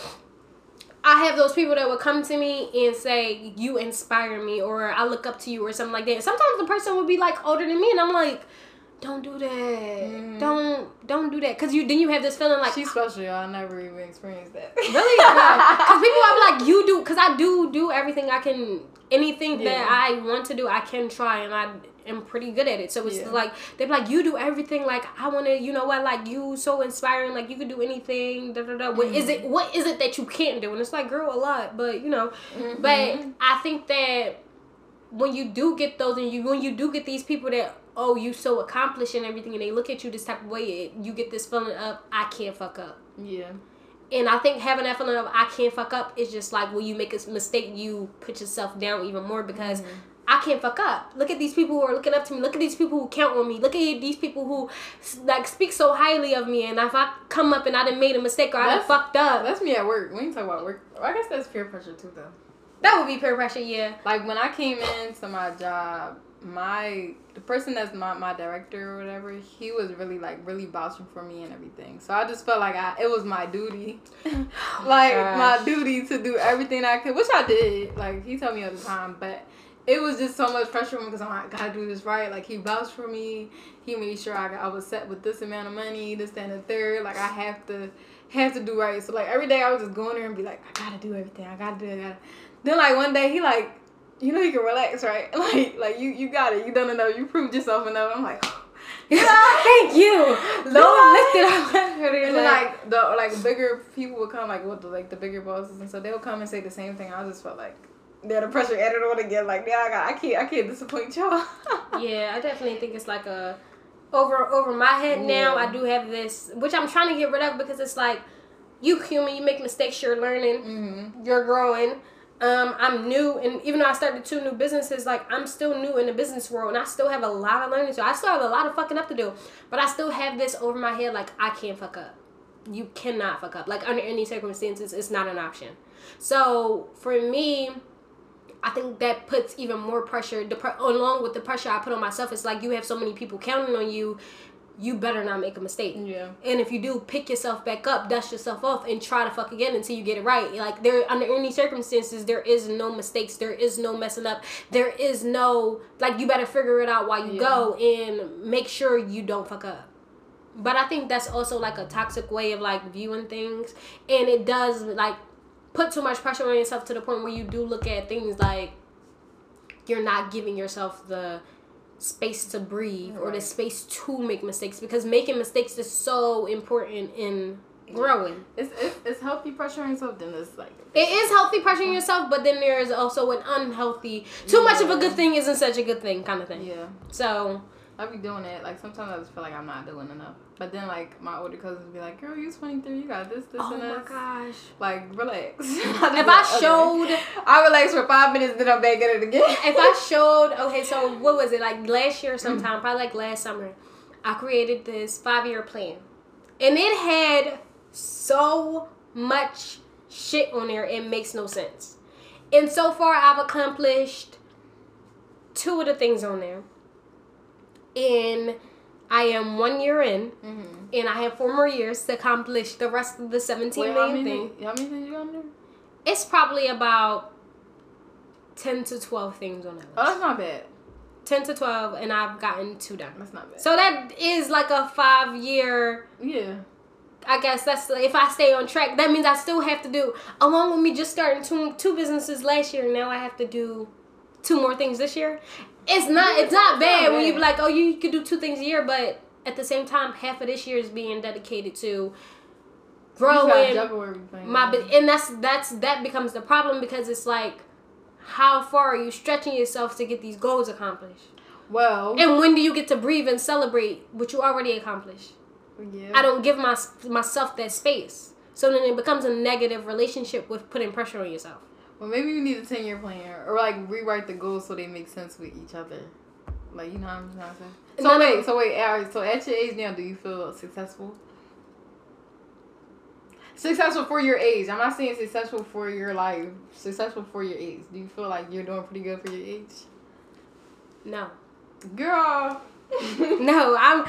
I have those people that would come to me and say, "You inspire me," or "I look up to you," or something like that. Sometimes the person would be like older than me, and I'm like, "Don't do that. Mm. Don't don't do that," because you then you have this feeling like She's special, y'all. I never even experienced that. Really? Because people are like, you do, because I do do everything I can, anything that I want to do, I can try, and I am pretty good at it. So it's Yeah. like, they're like, you do everything, like, I want to, you know what, like, you so inspiring, like, you can do anything, da da da. What is it, what is it that you can't do? And it's like, girl, a lot, but, you know, but Mhm. I think that when you do get those, and you, when you do get these people that, oh, you so accomplished and everything, and they look at you this type of way, it, you get this feeling of, I can't fuck up. yeah. And I think having that feeling of I can't fuck up is just like when you make a mistake, you put yourself down even more because Mm-hmm. I can't fuck up. Look at these people who are looking up to me. Look at these people who count on me. Look at these people who like speak so highly of me. And if I come up and I done made a mistake or I done fucked up, That's me at work. We ain't talk about work. I guess that's peer pressure too, though. that would be peer pressure. Yeah. Like when I came into my job, my the person that's my my director or whatever, he was really like really vouching for me and everything. So I just felt like I it was my duty, like my duty to do everything I could, which I did. Like he told me all the time, but it was just so much pressure on me because I'm like, I gotta do this right. Like he vouched for me. He made sure I, got, I was set with this amount of money, this, that, and the third. Like I have to have to do right. So like every day I was just going there and be like, I gotta do everything. I gotta do it. I gotta. Then like one day he like, you know you can relax, right? Like like you you got it. You done enough. You proved yourself enough. I'm like, Thank you. Lord lifted up. and then like the like bigger people would come like what the like the bigger bosses and so they would come and say the same thing. I just felt like they're the pressure added on again. Like yeah, I got I can't I can't disappoint y'all. yeah, I definitely think it's like a over over my head now. I do have this, which I'm trying to get rid of because it's like you human, you make mistakes, you're learning, mm-hmm. you're growing. Um, I'm new, and even though I started two new businesses, like I'm still new in the business world, and I still have a lot of learning to. I still have a lot of fucking up to do, but I still have this over my head, like I can't fuck up. You cannot fuck up. Like under any circumstances, it's not an option. So for me, I think that puts even more pressure. The along with the pressure I put on myself, it's like you have so many people counting on you. You better not make a mistake. Yeah. And if you do, pick yourself back up, dust yourself off, and try to fuck again until you get it right. Like there, under any circumstances, there is no mistakes. There is no messing up. There is no like you better figure it out while you Yeah. go and make sure you don't fuck up. But I think that's also like a toxic way of like viewing things, and it does like put too much pressure on yourself to the point where you do look at things like you're not giving yourself the space to breathe or the space to make mistakes because making mistakes is so important in growing. It's, it's it's healthy pressure on yourself. Then it's like It is healthy pressuring yourself, but then there is also an unhealthy. Too much of a good thing isn't such a good thing, kind of thing. yeah. So I be doing it. Like sometimes I just feel like I'm not doing enough. But then like my older cousins be like, "Girl, you're 23. You got this, this, oh and this." Oh my gosh, Like relax. if I showed I relax for five minutes, then I'm back at it again. if I showed, okay, so what was it like last year Mm. sometime, probably like last summer, I created this five year plan, and it had so much shit on there, it makes no sense. And so far, I've accomplished two of the things on there, and I am one year in, mm-hmm. and I have four more years to accomplish the rest of the seventeen Wait, how many, thing. how many things you on there? It's probably about ten to twelve things on that list. Oh, that's not bad. 10 to 12 and I've gotten two done. That's not bad. So that is like a 5 year yeah. I guess that's if I stay on track that means I still have to do along with me just starting two two businesses last year now I have to do two more things this year. It's not it's not bad when you be like oh you could do two things a year but at the same time half of this year is being dedicated to You just gotta growing my and that's that's that becomes the problem because it's like how far are you stretching yourself to get these goals accomplished? well, And when do you get to breathe and celebrate what you already accomplished? yeah. I don't give my, myself that space. So then it becomes a negative relationship with putting pressure on yourself. Well, maybe you need a ten year plan or like rewrite the goals so they make sense with each other. Like you know what I'm saying. So No, no. wait, so wait, Alright, so at your age now, do you feel successful? Successful for your age. I'm not saying successful for your life. Successful for your age. Do you feel like you're doing pretty good for your age? No. Girl. No, I'm, and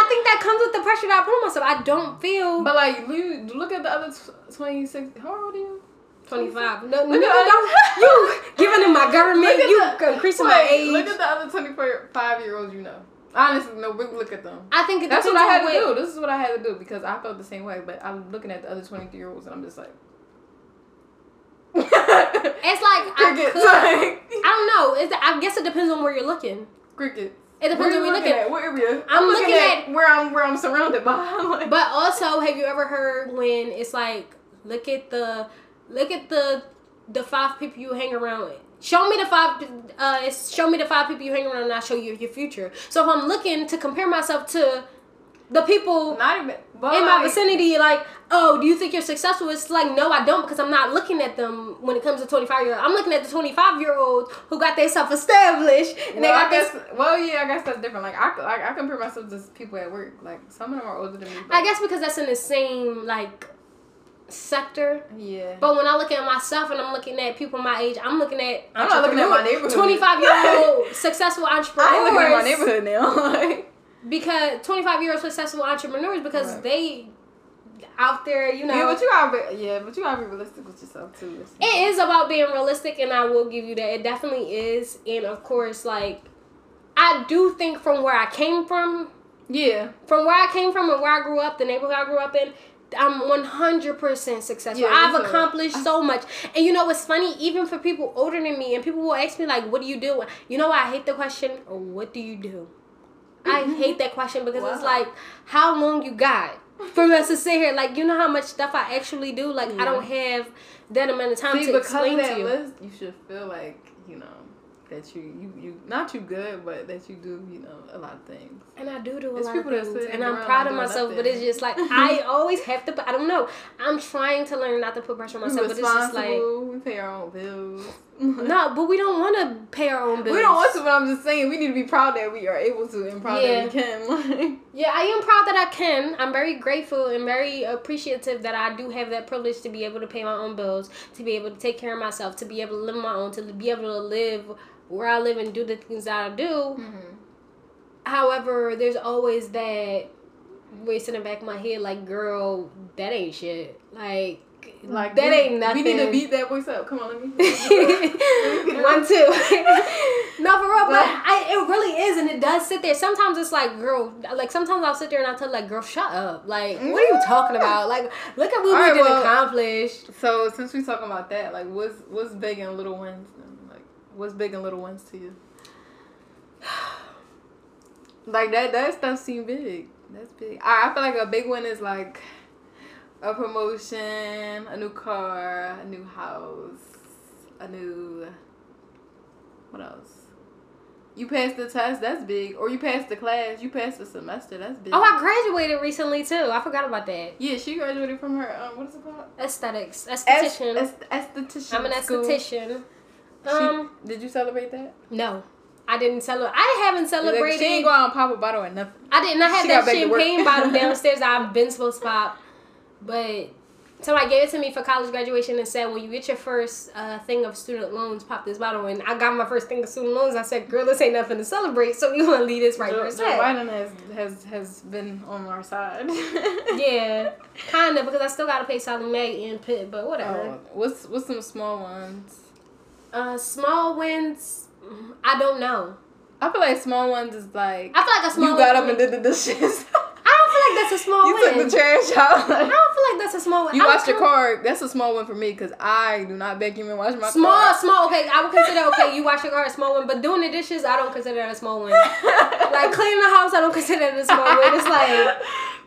I think that comes with the pressure that I put on myself. I don't feel But like, look at the other tw- 26. How old are you? 25. No, no, at don't, you giving them my government, you the- increasing my age. Look at the other 25 year olds you know. Honestly, no, but look at them. I think That's what I had to do. This is what I had to do because I felt the same way. But I'm looking at the other 23 year olds and I'm just like. It's like I could, I don't know. It's, I guess it depends on where you're looking. Crickets. It depends Where on you where you're looking. at? What area? I'm looking at- where I'm where I'm surrounded by. Like, But also, have you ever heard when it's like, look at the, look at the, the five people you hang around with. Show me the five. Uh, show me the five people you hang around, and I'll show you your future. So if I'm looking to compare myself to the people, not even in my vicinity, like, oh, do you think you're successful? It's like, no, I don't, because I'm not looking at them when it comes to 25 year old. I'm looking at the 25 year olds who got themselves established and they Well, got I this. guess, well, yeah, I guess that's different. Like I, like, I compare myself to people at work. Like some of them are older than me. but- I guess because that's in the same like sector. Yeah. But when I look at myself and I'm looking at people my age, I'm looking at I'm not looking at my neighborhood. 25 year old successful I ain't looking at my neighborhood now. Because 25 year old successful entrepreneurs because Right. they out there, you know. yeah, but you gotta be, yeah, but you gotta be realistic with yourself too. It's- It is about being realistic, and I will give you that. It definitely is. And of course, like, I do think from where I came from, Yeah. from where I came from and where I grew up, the neighborhood I grew up in, I'm 100% successful. Yeah, I've accomplished so much. And you know what's funny? Even for people older than me, and people will ask me, like, what do you do? You know why I hate the question, what do you do? I mm-hmm. hate that question because it's like, how long you got? For us to sit here, like, you know how much stuff I actually do? Like, I don't have that amount of time See, to explain to you. list, you should feel like you know that you you you not you good, but that you do you know a lot of things. And I do do a It's lot of things, and I'm proud of myself. But it's just like I always have to. I don't know. I'm trying to learn not to put pressure on myself. But it's just like we pay our own bills. no. But we don't want to pay our own bills. We don't want to, but I'm just saying we need to be proud that we are able to and proud Yeah. that we can. Yeah, I am proud that I can. I'm very grateful and very appreciative that I do have that privilege to be able to pay my own bills, to be able to take care of myself, to be able to live my own, to be able to live where I live and do the things that I do. Mhm. However, there's always that voice in the back of my head, like, girl, that ain't shit. Like, Like that we, ain't nothing. We need to beat that voice up. Come on, let me. One, two. no, for real, but I, it really is, and it does sit there. Sometimes it's like, girl, like sometimes I'll sit there and I'll tell like, girl, shut up. Like, what are you mm-hmm. talking about? Like, look at what All we right, did well- accomplish. So since we talking about that, like, what's what's big and little wins? Like, what's big and little wins to you? Like that that stuff seem big. That's big. I, I feel like a big one is like a promotion, a new car, a new house, a new what else? You passed the test, that's big. Or you passed the class, you passed the semester, that's big. Oh, I graduated recently too. I forgot about that. yeah, she graduated from her um, what is it called? Aesthetics, Est- esthetician. est- esthetician. I'm an esthetician. She- Um, did you celebrate that? no, I didn't celebrate. I haven't celebrated. She celebrated. ain't go out and pop a bottle or nothing. I didn't. I had She that got back to work. champagne bottle downstairs that I've been supposed to pop, but somebody gave it to me for college graduation and said, when you get your first uh, thing of student loans, pop this bottle. And I got my first thing of student loans. I said, girl, this ain't nothing to celebrate, so we gonna leave this right here." Joe. Biden has, has has been on our side. Yeah, kind of because I still gotta pay Sallie Mae and Pitt, but whatever. Oh, what's what's some small ones? Uh, small wins, I don't know. I feel like small ones is like I feel like a small. you got up and did the dishes. I don't feel like that's a small you win. took the trash out. I don't feel like that's a small win. you washed your car. That's a small one for me because I do not vacuum and wash my Small, car. small. Okay, I would consider okay. You wash your car a small one, but doing the dishes, I don't consider that a small one. like cleaning the house, I don't consider it a small one. It's like,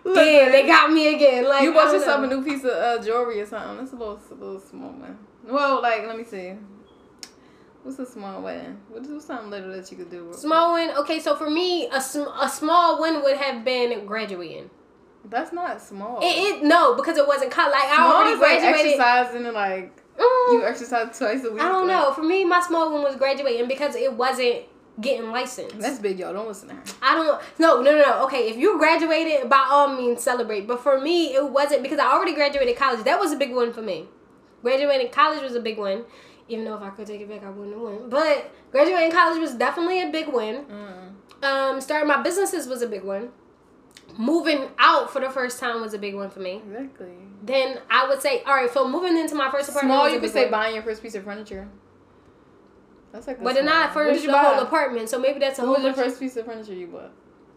damn, they got me again. Like you bought yourself know. a new piece of uh, jewelry or something. That's a little, a little small one. Well, like let me see. What's a small one? What's what's something little that you could do? small win. Okay, so for me, a, sm- a small win would have been graduating. That's not small. It, it no because it wasn't cut. Like I small already is like graduated. exercising and like Mm, you exercise twice a week. I don't like, know. For me, my small one was graduating because it wasn't getting licensed. That's big, y'all. Don't listen to her. I don't no no no no okay if you graduated by all means celebrate but for me it wasn't because I already graduated college that was a big one for me graduating college was a big one even though if I could take it back I wouldn't have won but graduating college was definitely a big win Mm. um starting my businesses was a big one moving out for the first time was a big one for me Exactly. then I would say all right so moving into my first apartment Small, was you could say one. buying your first piece of furniture. That's like. a but then I. What furnished did you whole apartment so maybe that's a What whole was your bunch of- first piece of furniture you bought?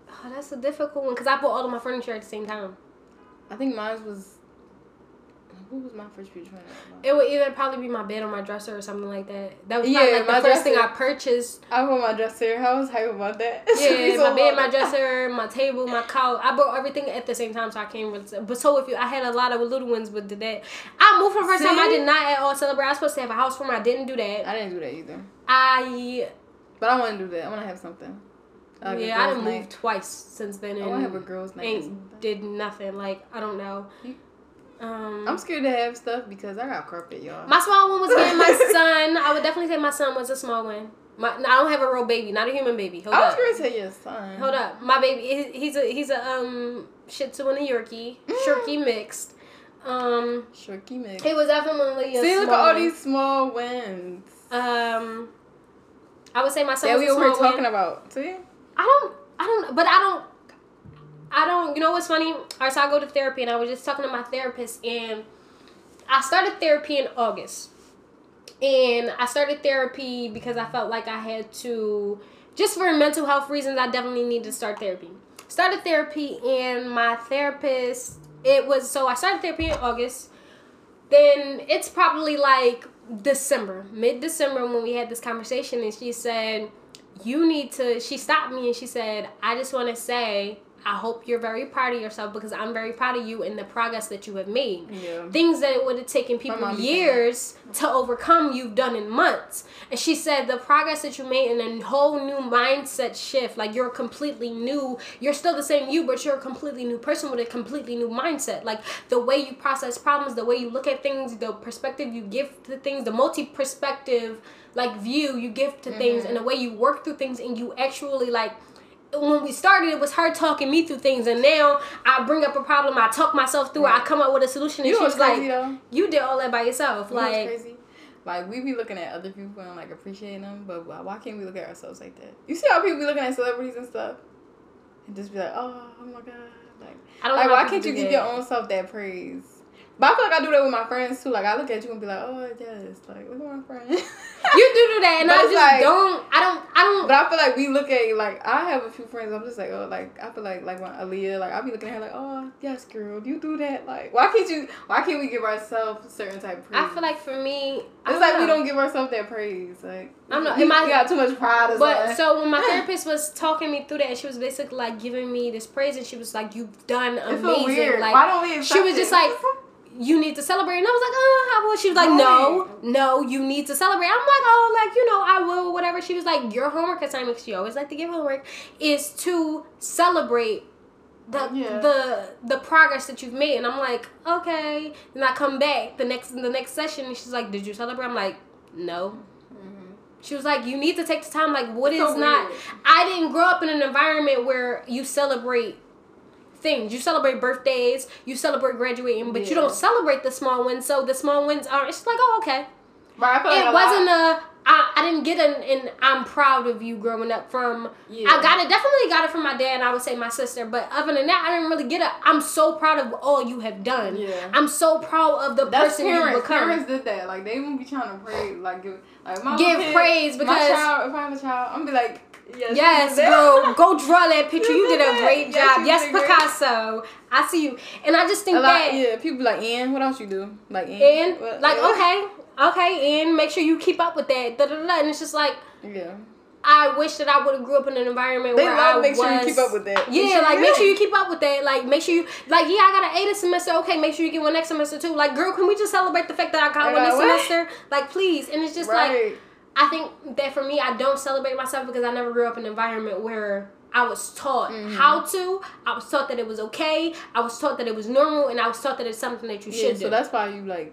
oh, that's a difficult one because I bought all of my furniture at the same time I think mine was. What was my first of furniture? It would either probably be my bed or my dresser or something like that. That was Yeah, probably like the first thing I purchased. I bought my dresser. I was hype about that. Yeah, So my bed, my dresser, my table, my couch. I bought everything at the same time, so I came with. But so if you, I had a lot of little ones, but did that. I moved for the first time. I did not at all celebrate. I was supposed to have a house for housewarming. I didn't do that. I didn't do that either. I But I want to do that. I want to have something. Like yeah, I done moved twice since then, I and want to have a girls' night. or ain't did nothing. Like I don't know. You- Um, I'm scared to have stuff because I got carpet, y'all. my small one was getting my son. I would definitely say my son was a small one. My, I don't have a real baby, not a human baby. Hold I was up. going to say your son. Hold up, my baby. he- He's a he's a um Shih Tzu and a Yorkie, Shorkie mixed. Um, Shorty mix. he was definitely a See, look at all these small wins. Um, I would say my son was we were talking one. about. See? I don't, I don't, but I don't, I don't. You know what's funny? Right, so I go to therapy, and I was just talking to my therapist, and I started therapy in August, and I started therapy because I felt like I had to, just for mental health reasons, I definitely need to start therapy. Started therapy, and my therapist, it was so I started therapy in August. Then it's probably like December, mid December, when we had this conversation, and she said you need to she stopped me and she said i just want to say i hope you're very proud of yourself because i'm very proud of you and the progress that you have made. Yeah. things that it would have taken people years to overcome you've done in months. And she said the progress that you made in a whole new mindset shift like you're completely new. You're still the same you but you're a completely new person with a completely new mindset. Like the way you process problems the way you look at things the perspective you give to things the multi perspective like view you give to things and the way you work through things and you actually like when we started, it was her talking me through things, and now I bring up a problem, I talk myself through it, I come up with a solution, and You she was crazy like, though? "You did all that by yourself." You Like, crazy? Like we be looking at other people and like appreciating them, but why, why can't we look at ourselves like that? You see how people be looking at celebrities and stuff, and just be like, oh, oh my god, like, I don't like why can't you give your own self that praise? But I feel like I do that with my friends too. Like I look at you and be like, oh yes, like look at my friend. You do do that, and But I just like- don't. I don't. I don't. But I feel like we look at like I have a few friends. I'm just like oh like I feel like like when Aaliyah like I'll be looking at her like oh yes girl you do that like why can't you why can't we give ourselves a certain type of praise? I feel like for me, I it's like we don't give ourselves that praise like I don't know, we, am we got too much pride. But something. so when my therapist was talking me through that, she was basically like giving me this praise, and she was like, "You've done amazing." Like why don't we? she was just like, you need to celebrate. And I was like, oh, I will. She was like, no, no, you need to celebrate. I'm like, oh, like, you know, I will, whatever. She was like, your homework assignment, she always like to give homework, is to celebrate the Yeah. the the progress that you've made. And I'm like, okay. Then I come back the next the next session and she's like, Did you celebrate? I'm like, No. She was like, You need to take the time, like what is Mm-hmm. Not. I didn't grow up in an environment where you celebrate things. You celebrate birthdays, you celebrate graduating, but you don't celebrate the small wins. So the small wins are it's like, oh okay. But I like It a wasn't lot, a I, I didn't get an, an I'm proud of you growing up from Yeah. I got it definitely got it from my dad and I would say my sister, but other than that I didn't really get it. I'm so proud of all you have done. Yeah. I'm so proud of the That's person you parents. become. Parents did that. Like they won't be trying to praise, like give, like my Give kid, praise my because- child. If I have a child, I'm gonna be like, yes, Yes, you girl, go draw that picture. You You did did a great Yes, job. you Yes, did great. Picasso. I see you. And I just think A lot, that yeah. People be like, Ian, what else you do? Like, Ian, and what- like what?" okay, okay, and make sure you keep up with that. Da, da, da, da. And it's just like Yeah. I wish that I would have grew up in an environment They where love I make sure you keep up with that. Yeah, like make sure you keep up with that. Like make sure you like yeah, I got an A this semester. Okay, make sure you get one next semester too. Like girl, can we just celebrate the fact that I got I one got this what? semester? Like please. And it's just like right. I think that for me, I don't celebrate myself because I never grew up in an environment where I was taught Mm-hmm. how to. I was taught that it was okay. I was taught that it was normal, and I was taught that it's something that you yeah, should so do. that's why you like.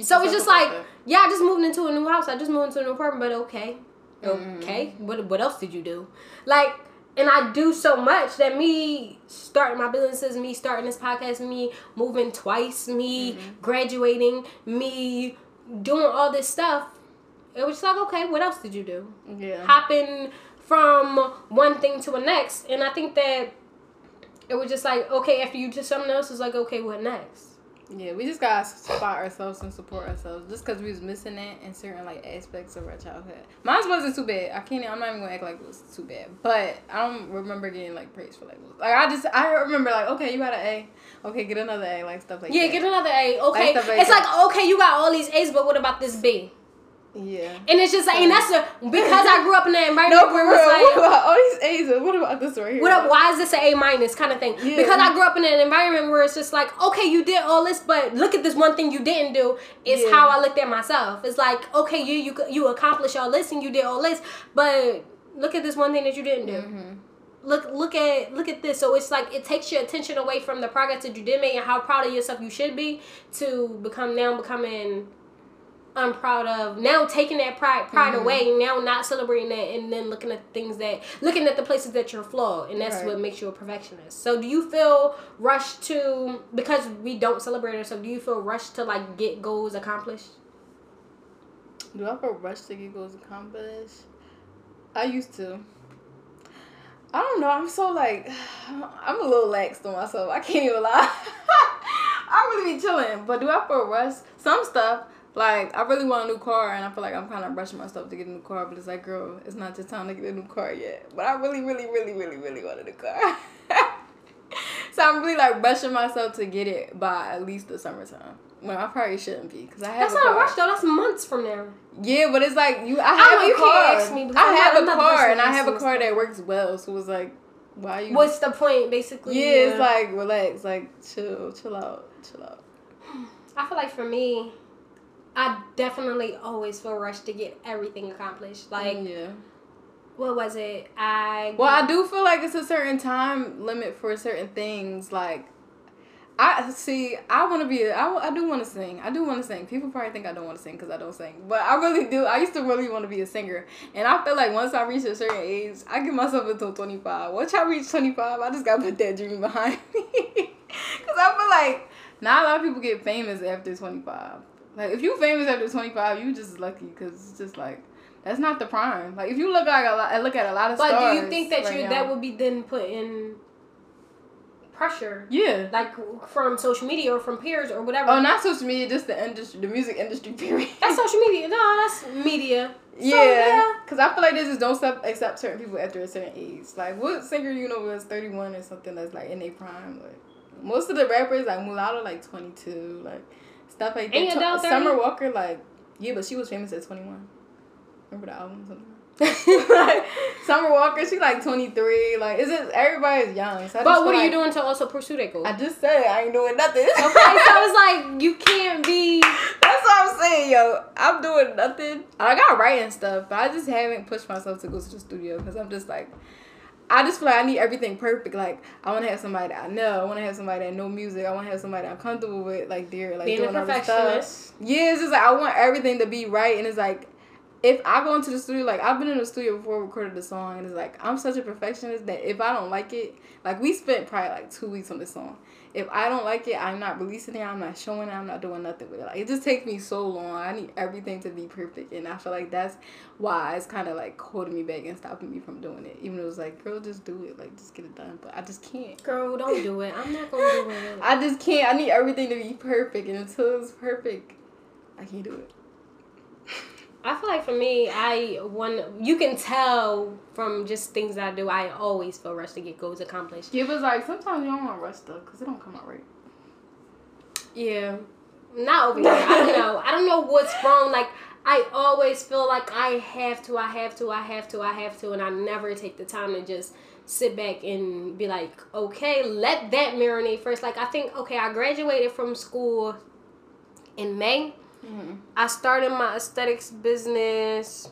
So it's just like, that. yeah, I just moved into a new house. I just moved into a new apartment, but okay, Mhm. okay. What what else did you do? Like, and I do so much that me starting my businesses, me starting this podcast, me moving twice, me Mm-hmm. graduating, me doing all this stuff. It was just like, okay, what else did you do? yeah. hopping from one thing to the next. And I think that it was just like, okay, after you did something else, it's like, okay, what next? Yeah, we just gotta spot ourselves and support ourselves. Just because we was missing that in certain like aspects of our childhood. Mine wasn't too bad. I can't. I'm not even gonna act like it was too bad. But I don't remember getting like praise for like like I just I remember like okay you got an A, okay get another A like stuff like Yeah, that. get another A. Okay. like it's that. like, okay, you got all these A's, but what about this B? Yeah. And it's just like, and that's the, because I grew up in that environment No, where real. was What like, about all these A's? What about this right here? what up, why is this an A minus kind of thing? Yeah. Because I grew up in an environment where it's just like, okay, you did all this, but look at this one thing you didn't do. It's Yeah. how I looked at myself. It's like, okay, you you you accomplished all this and you did all this, but look at this one thing that you didn't do. Mhm. look look at look at this so it's like it takes your attention away from the progress that you did make and how proud of yourself you should be to become now becoming unproud of now taking that pride pride Mhm. away now not celebrating that and then looking at things that looking at the places that you're flawed and that's Right. what makes you a perfectionist so do you feel rushed to because we don't celebrate ourselves do you feel rushed to like get goals accomplished Do I feel rushed to get goals accomplished? I used to. I don't know. I'm so like, I'm a little lax to myself. I can't even lie. I really be chilling, but do I feel rushed? Some stuff, like I really want a new car, and I feel like I'm kind of rushing myself to get a new car. But it's like, girl, it's not the time to get a new car yet. But I really, really, really, really, really want a new car. so I'm really like rushing myself to get it by at least the summertime. When I probably shouldn't be, cause I have that's a not a car. rush though that's months from now Yeah, but it's like you. I have you a can't car. ask me I have a I'm not car, and I have a car that works well. So it's like, why you? what's the point basically yeah, it's like relax, like chill, chill out, chill out. I feel like for me, I definitely always feel rushed to get everything accomplished. Like, yeah. what was it? I Well, I do feel like it's a certain time limit for certain things. Like, I see. I want to be. a- I, I do want to sing. I do want to sing. People probably think I don't want to sing because I don't sing, but I really do. I used to really want to be a singer, and I feel like once I reach a certain age, I give myself until twenty five. Once I reach twenty five, I just gotta put that dream behind me, because I feel like not a lot of people get famous after twenty five. Like if you famous after twenty five, you just lucky because it's just like. That's not the prime. Like if you look like a lot, I look at a lot of stuff. But stars. do you think that right you that would be then put in pressure, Yeah. like from social media or from peers or whatever? Oh, not social media, just the industry, the music industry. Period. That's social media. No, that's media. So, yeah. yeah. Cause I feel like they just don't accept, accept certain people after a certain age. Like what singer you know was thirty one or something that's like in their prime. Like most of the rappers like Mulatto like twenty two, like stuff like that. Ain't To- Adele 30? Summer Walker like yeah, but she was famous at twenty one. Remember the album? Something? like, Summer Walker, she like twenty three. Like is it everybody's young? So But what are you like- doing to also pursue that goal? I just said I ain't doing nothing. okay, so it's like you can't be. That's what I'm saying, yo. I'm doing nothing. I got writing stuff, but I just haven't pushed myself to go to the studio because I'm just like, I just feel like I need everything perfect. Like I want to have somebody that I know. I want to have somebody that know music. I want to have somebody I'm comfortable with. Like they're like Being a doing all this perfectionist. stuff. Yeah, it's just like I want everything to be right, and it's like. If I go into the studio, like I've been in the studio before, recorded the song, and it's like I'm such a perfectionist that if I don't like it, like we spent probably like two weeks on this song. If I don't like it, I'm not releasing it. I'm not showing it. I'm not doing nothing with it. Like it just takes me so long. I need everything to be perfect, and I feel like that's why it's kind of like holding me back and stopping me from doing it. Even though it's like, girl, just do it. Like just get it done. But I just can't. Girl, don't do it. I'm not gonna do it. I just can't. I need everything to be perfect, and until it's perfect, I can't do it. I feel like for me, I one you can tell from just things that I do. I always feel rushed to get goals accomplished. Yeah, but like sometimes you don't want to rush stuff because it don't come out right. Yeah, not over here. I don't know. I don't know what's wrong. Like I always feel like I have to, I have to, I have to, I have to, and I never take the time to just sit back and be like, okay, let that marinate first. Like I think, okay, I graduated from school in May. Mm-hmm. I started my aesthetics business.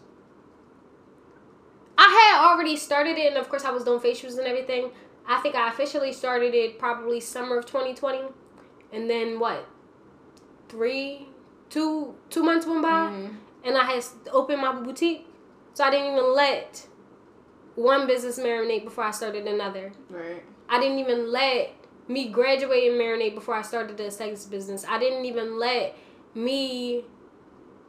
I had already started it, and of course, I was doing facials and everything. I think I officially started it probably summer of 2020, and then what? Three, two, two months went by, Mm-hmm. and I had opened my boutique. So I didn't even let one business marinate before I started another. Right. I didn't even let me graduate and marinate before I started the aesthetics business. I didn't even let me.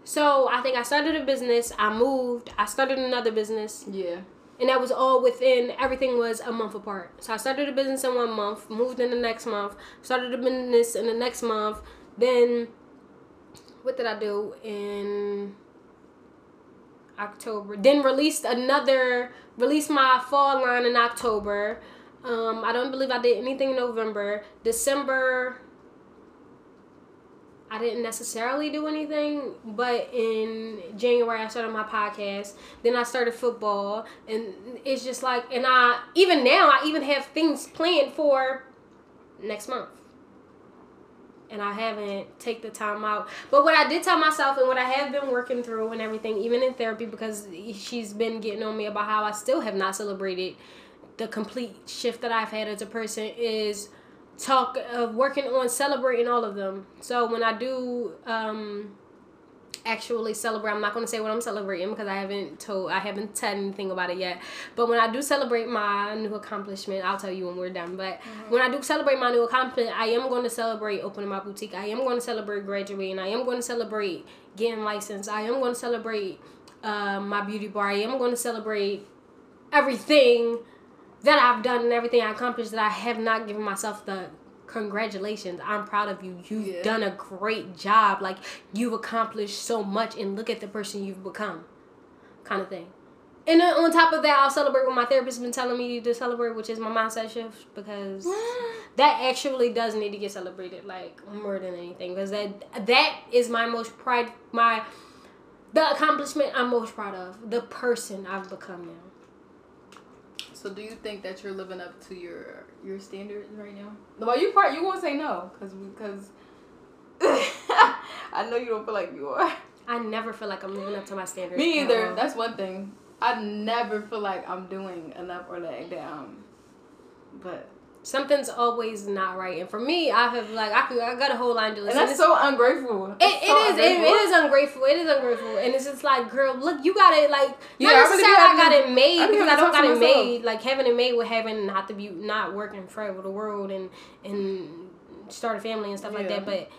So I think I started a business. I moved. I started another business, Yeah. and that was all within. Everything was a month apart. So I started a business in one month, moved in the next month, started a business in the next month. Then, what did I do in October? Then released another, released my fall line in October. Um, I don't believe I did anything in November. December, I didn't necessarily do anything, but in January I started my podcast. Then I started football, and it's just like, and I even now I even have things planned for next month, and I haven't take the time out. But what I did tell myself, and what I have been working through, and everything, even in therapy, because she's been getting on me about how I still have not celebrated the complete shift that I've had as a person is talk of working on celebrating all of them. So when I do um actually celebrate, I'm not going to say what I'm celebrating because I haven't told I haven't said anything about it yet. But when I do celebrate my new accomplishment, I'll tell you when we're done. But when I do celebrate my new accomplishment, I am going to celebrate opening my boutique. I am going to celebrate graduating. I am going to celebrate getting licensed. I am going to celebrate uh, my beauty bar. I am going to celebrate everything that I've done and everything I accomplished that I have not given myself the congratulations. I'm proud of you. You've Yeah. done a great job. Like you've accomplished so much and look at the person you've become. Kind of thing. And then on top of that, I'll celebrate what my therapist has been telling me to celebrate, which is my mindset shift because that actually does need to get celebrated like more than anything because that that is my most pride my the accomplishment I'm most proud of. The person I've become now. So do you think that you're living up to your your standards right now? Well, you part you won't say no because because I know you don't feel like you are. I never feel like I'm living up to my standards. Me either. all. That's one thing. I never feel like I'm doing enough or letting down. Um, but Something's always not right, and for me, I have like I could I got a whole line to and listen. that's It's- so ungrateful. It, it so is it, ungrateful. it is ungrateful it is ungrateful and it's just like girl look you got it like Yeah, not I really necessarily I got it made I because I don't got it myself. made like having it made with having not to be not working forever the world and and start a family and stuff like that but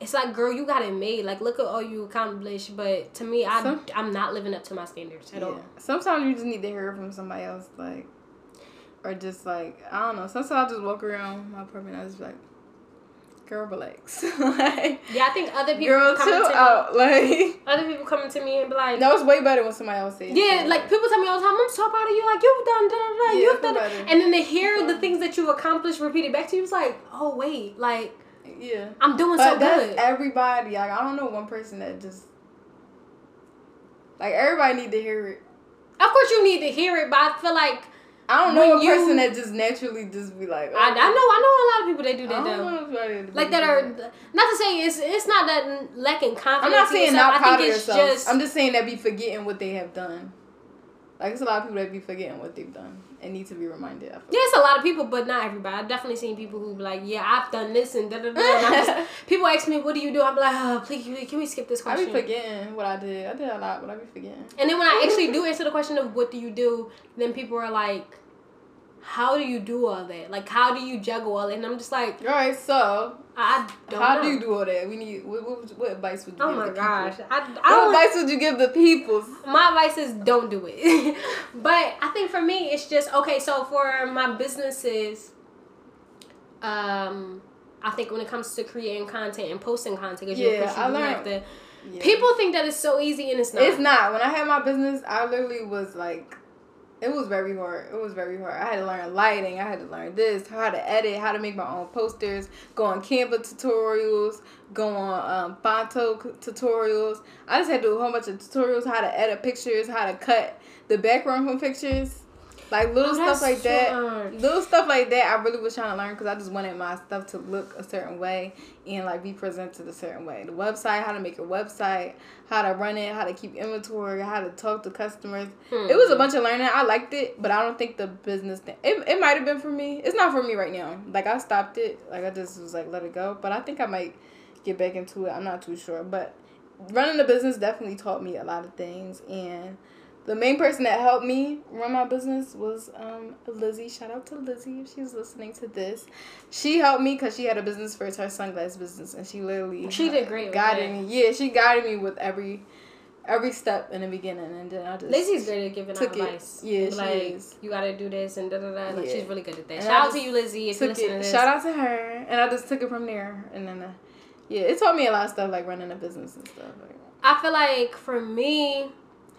it's like girl you got it made like look at all you accomplished but to me I Some- I'm not living up to my standards at Yeah. all Sometimes you just need to hear from somebody else, like, or just like I don't know. Sometimes I just walk around my apartment. and I just like, girl, relax. like, yeah I think other people girl, coming chill to out. Like, other people coming to me and be like no, it's way better when somebody else says. Yeah, like people tell me all the time, I'm so proud of you. Like you've done, da da da. Yeah, you've done, better. and then they hear the things that you've accomplished repeated back to you. It's like, oh wait, like yeah. I'm doing But so that's good. everybody. Like I don't know one person that just like everybody need to hear it. Of course, you need to hear it, but I feel like I don't know When a you- person that just naturally just be like. I, I know I know a lot of people that do I that though. Like that are not to say it's it's not that lacking confidence. I'm not saying yourself. not proud of yourself. just I'm just saying that be forgetting what they have done. Like it's a lot of people that be forgetting what they've done and need to be reminded. I feel. Yeah, it's a lot of people, but not everybody. I've definitely seen people who be like, "Yeah, I've done this and da da da." and I'm just- People ask me, "What do you do?" I'm like, oh, "Please, can we- can we skip this question?" I question?" be forgetting what I did. I did a lot, but I be forgetting. And then when I actually do answer the question of what do you do, then people are like, "How do you do all that? Like, how do you juggle all that?" And I'm just like, All right, so I don't how know. do you do all that? We need what, what, what advice would you Oh give my the gosh, people? I, I What advice would you give the people? my advice is don't do it. but I think for me, it's just okay. So for my businesses, um, I think when it comes to creating content and posting content, because Yeah, you, of course, you I do have learned- to. Yeah. People think that it's so easy and it's not. It's not. When I had my business, I literally was like, it was very hard. It was very hard. I had to learn lighting. I had to learn this, how to edit, how to make my own posters, go on Canva tutorials, go on um, tutorials. I just had to do a whole bunch of tutorials, how to edit pictures, how to cut the background from pictures. Like little Oh, stuff like that. Little stuff like that. I really was trying to learn because I just wanted my stuff to look a certain way and like be presented a certain way. The website, how to make a website, how to run it, how to keep inventory, how to talk to customers. Hmm. It was a bunch of learning. I liked it, but I don't think the business thing. It, it might have been for me. It's not for me right now. Like I stopped it. Like I just was like let it go. But I think I might get back into it. I'm not too sure. But running the business definitely taught me a lot of things and the main person that helped me run my business was um, Lizzie. Shout out to Lizzie if she's listening to this. She helped me because she had a business first, her sunglass business, and she literally She did great guided me. Yeah, she guided me with every every step in the beginning, and then I just Lizzie's great at giving out took it. advice. Yeah, Be she like, is. You gotta do this and da da da. Like Yeah. she's really good at that. And Shout out to you, Lizzie, if you listen to this. Shout out to her, and I just took it from there, and then uh, yeah, it taught me a lot of stuff like running a business and stuff. Like, I feel like for me,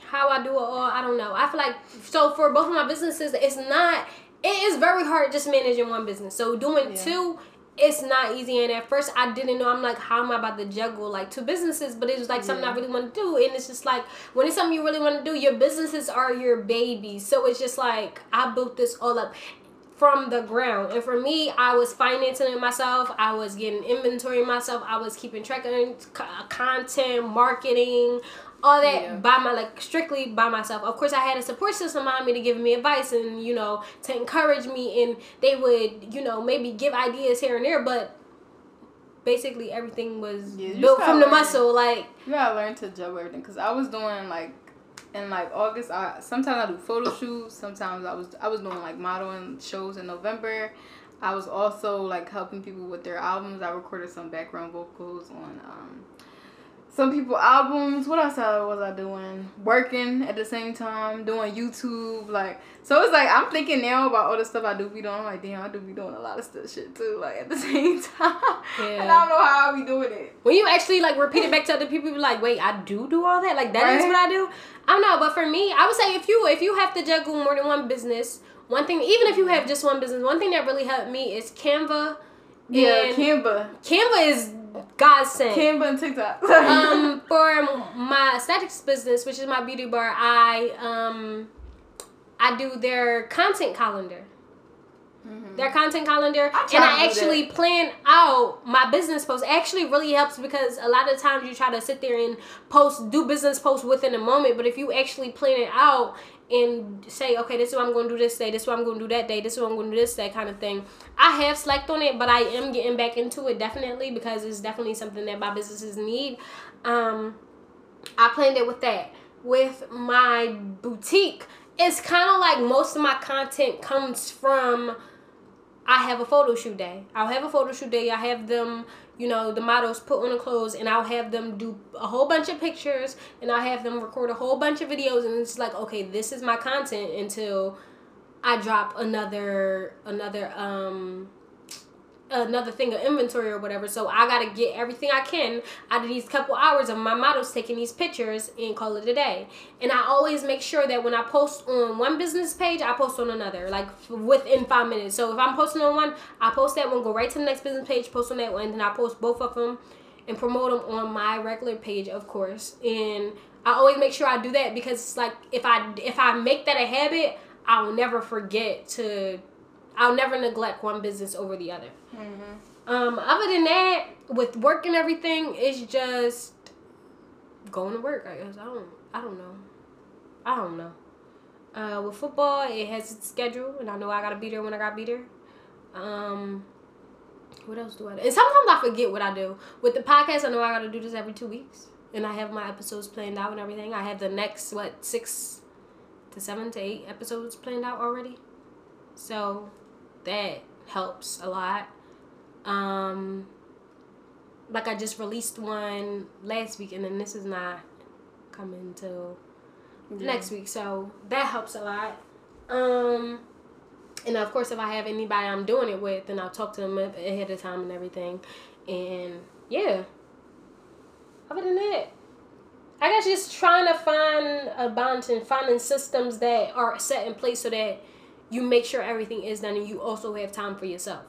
how I do it all, I don't know. I feel like so for both of my businesses, it's not. It is very hard just managing one business. So doing Yeah. two, it's not easy. And at first, I didn't know. I'm like, how am I about to juggle like two businesses? But it was like something I really want to do, and it's just like when it's something you really want to do, your businesses are your babies. So it's just like I built this all up from the ground. And for me, I was financing it myself. I was getting inventory myself. I was keeping track of uh, content, marketing, all that Yeah. by my like strictly by myself. Of course, I had a support system behind me to give me advice and you know to encourage me, and they would you know maybe give ideas here and there, but basically everything was Yeah, built from the learn. muscle. Like You gotta learn to juggle everything. Cause I was doing like in like August. I sometimes I do photo shoots. Sometimes I was I was doing like modeling shows in November. I was also like helping people with their albums. I recorded some background vocals on um some people albums. What else I- was I doing? Working at the same time, doing YouTube. Like so, it's like I'm thinking now about all the stuff I do be doing. I'm like, damn, I do be doing a lot of stuff shit too. Like at the same time, and I don't know how I be doing it. when you actually like repeat it back to other people, be like, wait, I do do all that. Like that is Right. what I do. I don't know, but for me, I would say if you if you have to juggle more than one business, one thing, even if you have just one business, one thing that really helped me is Canva. Yeah, Canva. Canva is God's sent. Canva and TikTok. um, for my aesthetics business, which is my beauty bar, I um, I do their content calendar. Their content calendar, I and I actually plan out my business posts. Actually, really helps because a lot of times you try to sit there and post, do business posts within a moment. But if you actually plan it out and say, okay, this is what I'm going to do this day, this is what I'm going to do that day, this is what I'm going to do this day, kind of thing. I have slacked on it, but I am getting back into it definitely because it's definitely something that my businesses need. Um, I planned it with that. With my boutique, it's kind of like most of my content comes from. I have a photo shoot day. I'll have a photo shoot day. I have them, you know, the models put on the clothes, and I'll have them do a whole bunch of pictures, and I'll have them record a whole bunch of videos, and it's like, okay, this is my content until I drop another another um another thing of inventory or whatever. So I gotta get everything I can out of these couple hours of my models taking these pictures and call it a day. And I always make sure that when I post on one business page, I post on another, like within five minutes. So if I'm posting on one, I post that one, go right to the next business page, post on that one, and then I post both of them and promote them on my regular page, of course. And I always make sure I do that because like if I if I make that a habit, I'll never forget to I'll never neglect one business over the other. Um, other than that, with work and everything, it's just going to work. I guess I don't. I don't know. I don't know. Uh, with football, it has its schedule, and I know I gotta be there when I gotta be there. Um, what else do I do? And sometimes I forget what I do. With the podcast, I know I gotta do this every two weeks, and I have my episodes planned out and everything. I have the next what six to seven to eight episodes planned out already, so that helps a lot. Um, like I just released one last week, and then this is not coming till next week, so that helps a lot. Um, and of course, if I have anybody I'm doing it with, then I'll talk to them ahead of time and everything. And yeah, other than that, I guess just trying to find a balance and finding systems that are set in place so that you make sure everything is done and you also have time for yourself.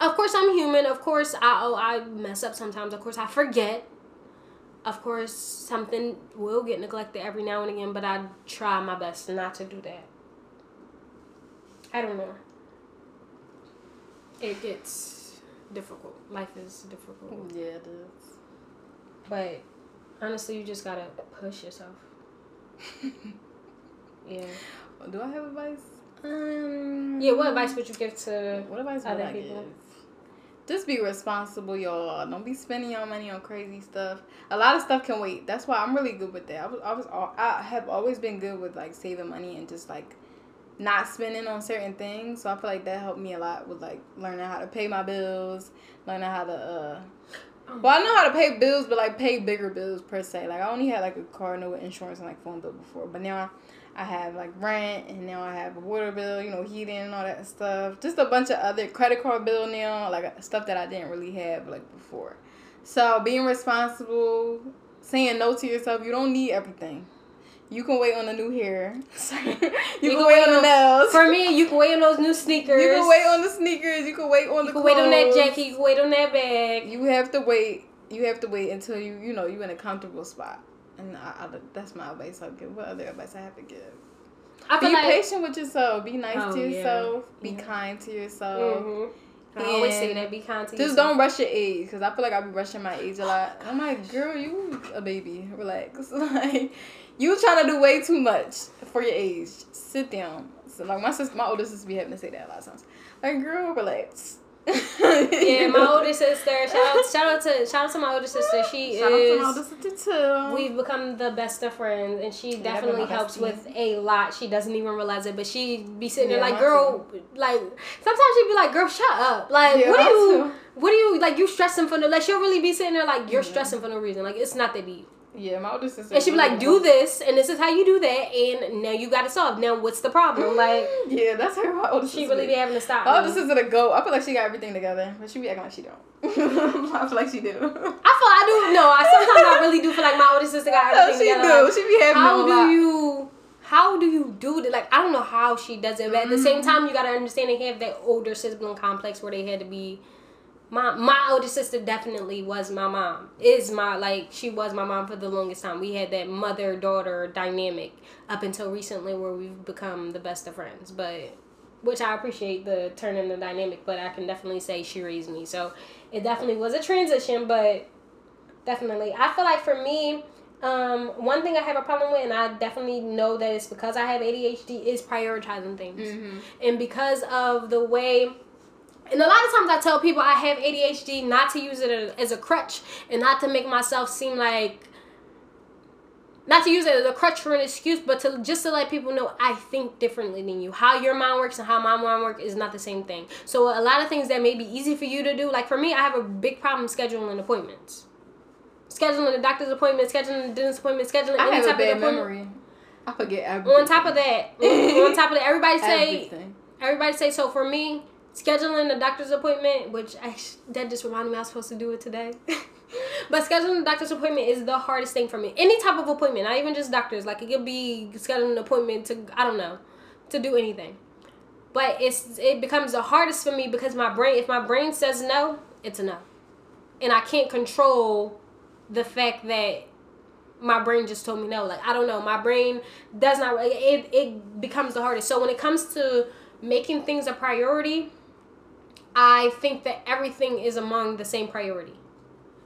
Of course, I'm human. Of course, I oh I mess up sometimes. Of course, I forget. Of course, something will get neglected every now and again, but I try my best not to do that. I don't know. It gets difficult. Life is difficult. yeah, it is. But honestly, you just gotta push yourself. Yeah. Do I have advice? Um, Yeah, what advice would you give to What advice would other I people? give? Just be responsible, y'all. Don't be spending your money on crazy stuff. A lot of stuff can wait. That's why I'm really good with that. I was, I was, al- I have always been good with like saving money and just like not spending on certain things. So I feel like that helped me a lot with like learning how to pay my bills, learning how to. uh Well, I know how to pay bills, but like pay bigger bills per se. Like I only had like a car note, insurance, and like phone bill before, but now. I have like rent and now I have a water bill, you know, heating and all that stuff. Just a bunch of other credit card bill now, like stuff that I didn't really have like before. So being responsible, saying no to yourself, you don't need everything. You can wait on the new hair. you, can, wait on the nails. For me, you can wait on those new sneakers. you can wait on the sneakers. You can wait on You the can wait on that jacket. You can wait on that bag. You have to wait. You have to wait until you you know you're in a comfortable spot. And I, I, that's my advice I'll give. What other advice I have to give? Be like patient with yourself. Be nice Oh, to yeah. yourself. Be Yeah. kind to yourself. Mhm. I always say that. Be kind to Just yourself. don't rush your age, cause I feel like I be rushing my age a lot. And I'm like, girl, you a baby. Relax. Like, you trying to do way too much for your age. Sit down. So like my sister, my older sister be having to say that a lot of times. Like, girl, relax. Yeah, my older sister. Shout out, shout out to shout out to my older sister. She Shout out to my older sister too. We've become the best of friends, and she Yeah, definitely helps with a lot. She doesn't even realize it, but she be sitting there like, "Girl, like." Sometimes she'd be like, "Girl, shut up!" Like, Yeah, what do you, too. what do you like? You stressing for no? Like, she'll really be sitting there like, "You're Yeah. stressing for no reason." Like, it's not that deep. Yeah, my older sister. And she be like, "Do this, and this is how you do that, and now you got it solved. Now, what's the problem?" Like, Yeah, that's her. My older she sister really be having to stop. My older sister the goat. I feel like she got everything together, but she be acting like she don't. I feel like she do. I feel I do no. I sometimes I really do feel like my older sister got No, everything she together. do. Like, She be having how do lot. you how do you do that like i don't know how she does it but at the same Mm-hmm. time you gotta understand they have that older sibling complex where they had to be my my older sister definitely was my mom. Is my like she was my mom for the longest time. We had that mother daughter dynamic up until recently where we've become the best of friends. But which i appreciate the turn in the dynamic but i can definitely say she raised me. So it definitely was a transition but definitely. I feel like for me um, one thing I have a problem with, and I definitely know that it's because I have ADHD, is prioritizing things. Mm-hmm. And because of the way, and a lot of times I tell people I have ADHD not to use it as a crutch and not to make myself seem like, not to use it as a crutch for an excuse, but to just to let people know I think differently than you. How your mind works and how my mind works is not the same thing. So a lot of things that may be easy for you to do, like for me, I have a big problem scheduling appointments scheduling a doctor's appointment, scheduling a dentist appointment, scheduling I any have type a bad of appointment. memory. I forget everything. On top of that, on top of that, everybody say, everything. everybody say. So for me, scheduling a doctor's appointment, which actually, that just reminded me I was supposed to do it today. but scheduling a doctor's appointment is the hardest thing for me. Any type of appointment, not even just doctors. Like it could be scheduling an appointment to I don't know, to do anything. But it's it becomes the hardest for me because my brain, if my brain says no, it's a no, and I can't control the fact that my brain just told me no. Like I don't know, my brain does not. It it becomes the hardest. So when it comes to making things a priority, I think that everything is among the same priority.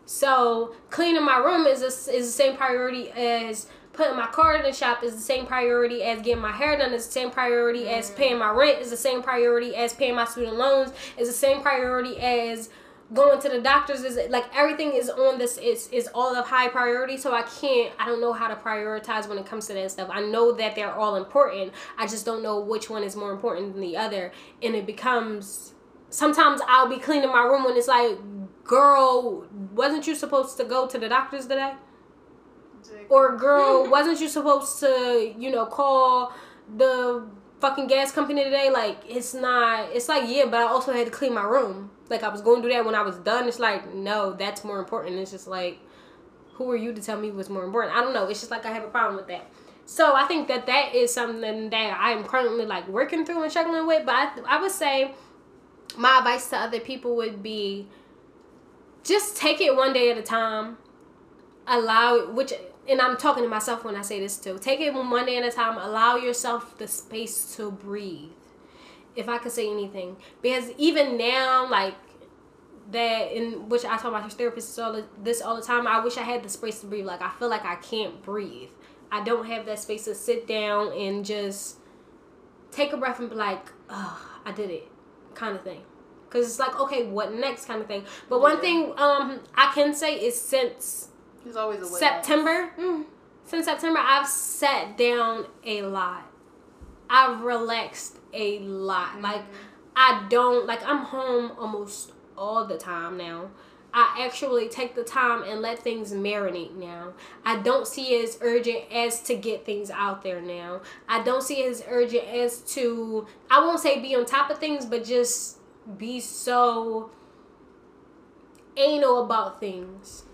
So cleaning my room is a, is the same priority as putting my car in the shop is the same priority as getting my hair done is the same priority as mm. paying my rent is the same priority as paying my student loans is the same priority as going to the doctors is like everything is on this is is all of high priority. So i can't i don't know how to prioritize when it comes to that stuff. I know that they're all important. I just don't know which one is more important than the other. And it becomes sometimes i'll be cleaning my room when it's like girl wasn't you supposed to go to the doctors today? Or girl wasn't you supposed to you know call the fucking gas company today? Like it's not it's like yeah but i also had to clean my room. Like i was going to do that when i was done. It's like no that's more important. It's just like who are you to tell me what's more important? I don't know. It's just like i have a problem with that. So i think that that is something that i'm currently like working through and struggling with. But i, I would say my advice to other people would be just take it one day at a time. Allow it which and i'm talking to myself when i say this too. Take it one day at a time. Allow yourself the space to breathe if i could say anything. Because even now like that in which i talk about therapist all this all the time i wish i had the space to breathe. Like i feel like i can't breathe. I don't have that space to sit down and just take a breath and be like oh i did it kind of thing because it's like okay what next kind of thing but one Yeah. thing um i can say is since There's always a way. September. Since September, I've sat down a lot. I've relaxed a lot. Like I don't like I'm home almost all the time now. I actually take the time and let things marinate now. I don't see it as urgent as to get things out there now. I don't see it as urgent as to I won't say be on top of things, but just be so anal about things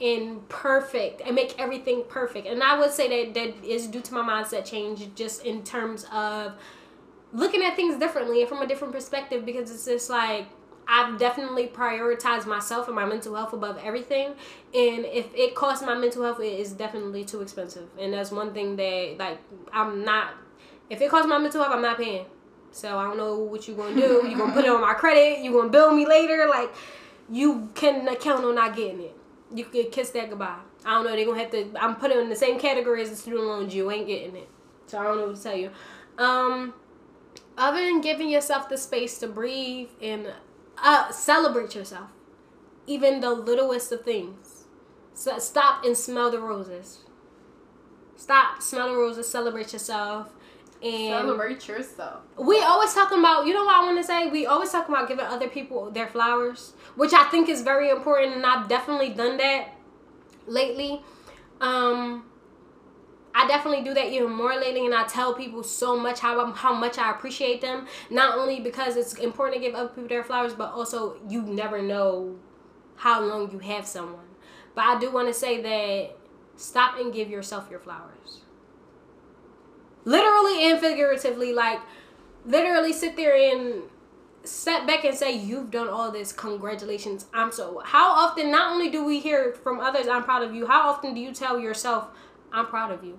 and perfect and make everything perfect. And I would say that that is due to my mindset change just in terms of looking at things differently and from a different perspective because it's just like I've definitely prioritized myself and my mental health above everything. And if it costs my mental health, it is definitely too expensive. And that's one thing that like I'm not if it costs my mental health, I'm not paying. So I don't know what you're gonna do. You're gonna put it on my credit? You're gonna bill me later? Like you can count on not getting it. You can kiss that goodbye. I don't know. They're gonna have to. I'm putting it in the same category as the student loans. You ain't getting it. So I don't know what to tell you. Um, other than giving yourself the space to breathe and uh, celebrate yourself, even the littlest of things. So stop and smell the roses. Stop, smell the roses, celebrate yourself, and Celebrate yourself. we always talking about, you know what I want to say? We always talk about giving other people their flowers, which I think is very important, and I've definitely done that lately. Um, I definitely do that even more lately, and I tell people so much how how much I appreciate them. Not only because it's important to give other people their flowers, but also you never know how long you have someone. But I do want to say that stop and give yourself your flowers literally and figuratively like literally sit there and step back and say you've done all this congratulations i'm so how often not only do we hear from others i'm proud of you how often do you tell yourself i'm proud of you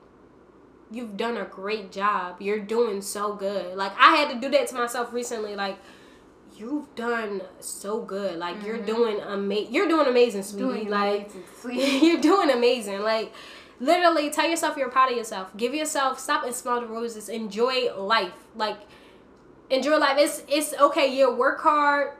you've done a great job you're doing so good like i had to do that to myself recently like you've done so good like you're mm-hmm. doing ama- you're doing amazing sweetie Doing like amazing, you're doing amazing. Like literally tell yourself you're proud of yourself. Give yourself stop and smell the roses. Enjoy life. Like enjoy life. It's it's okay, yeah, work hard,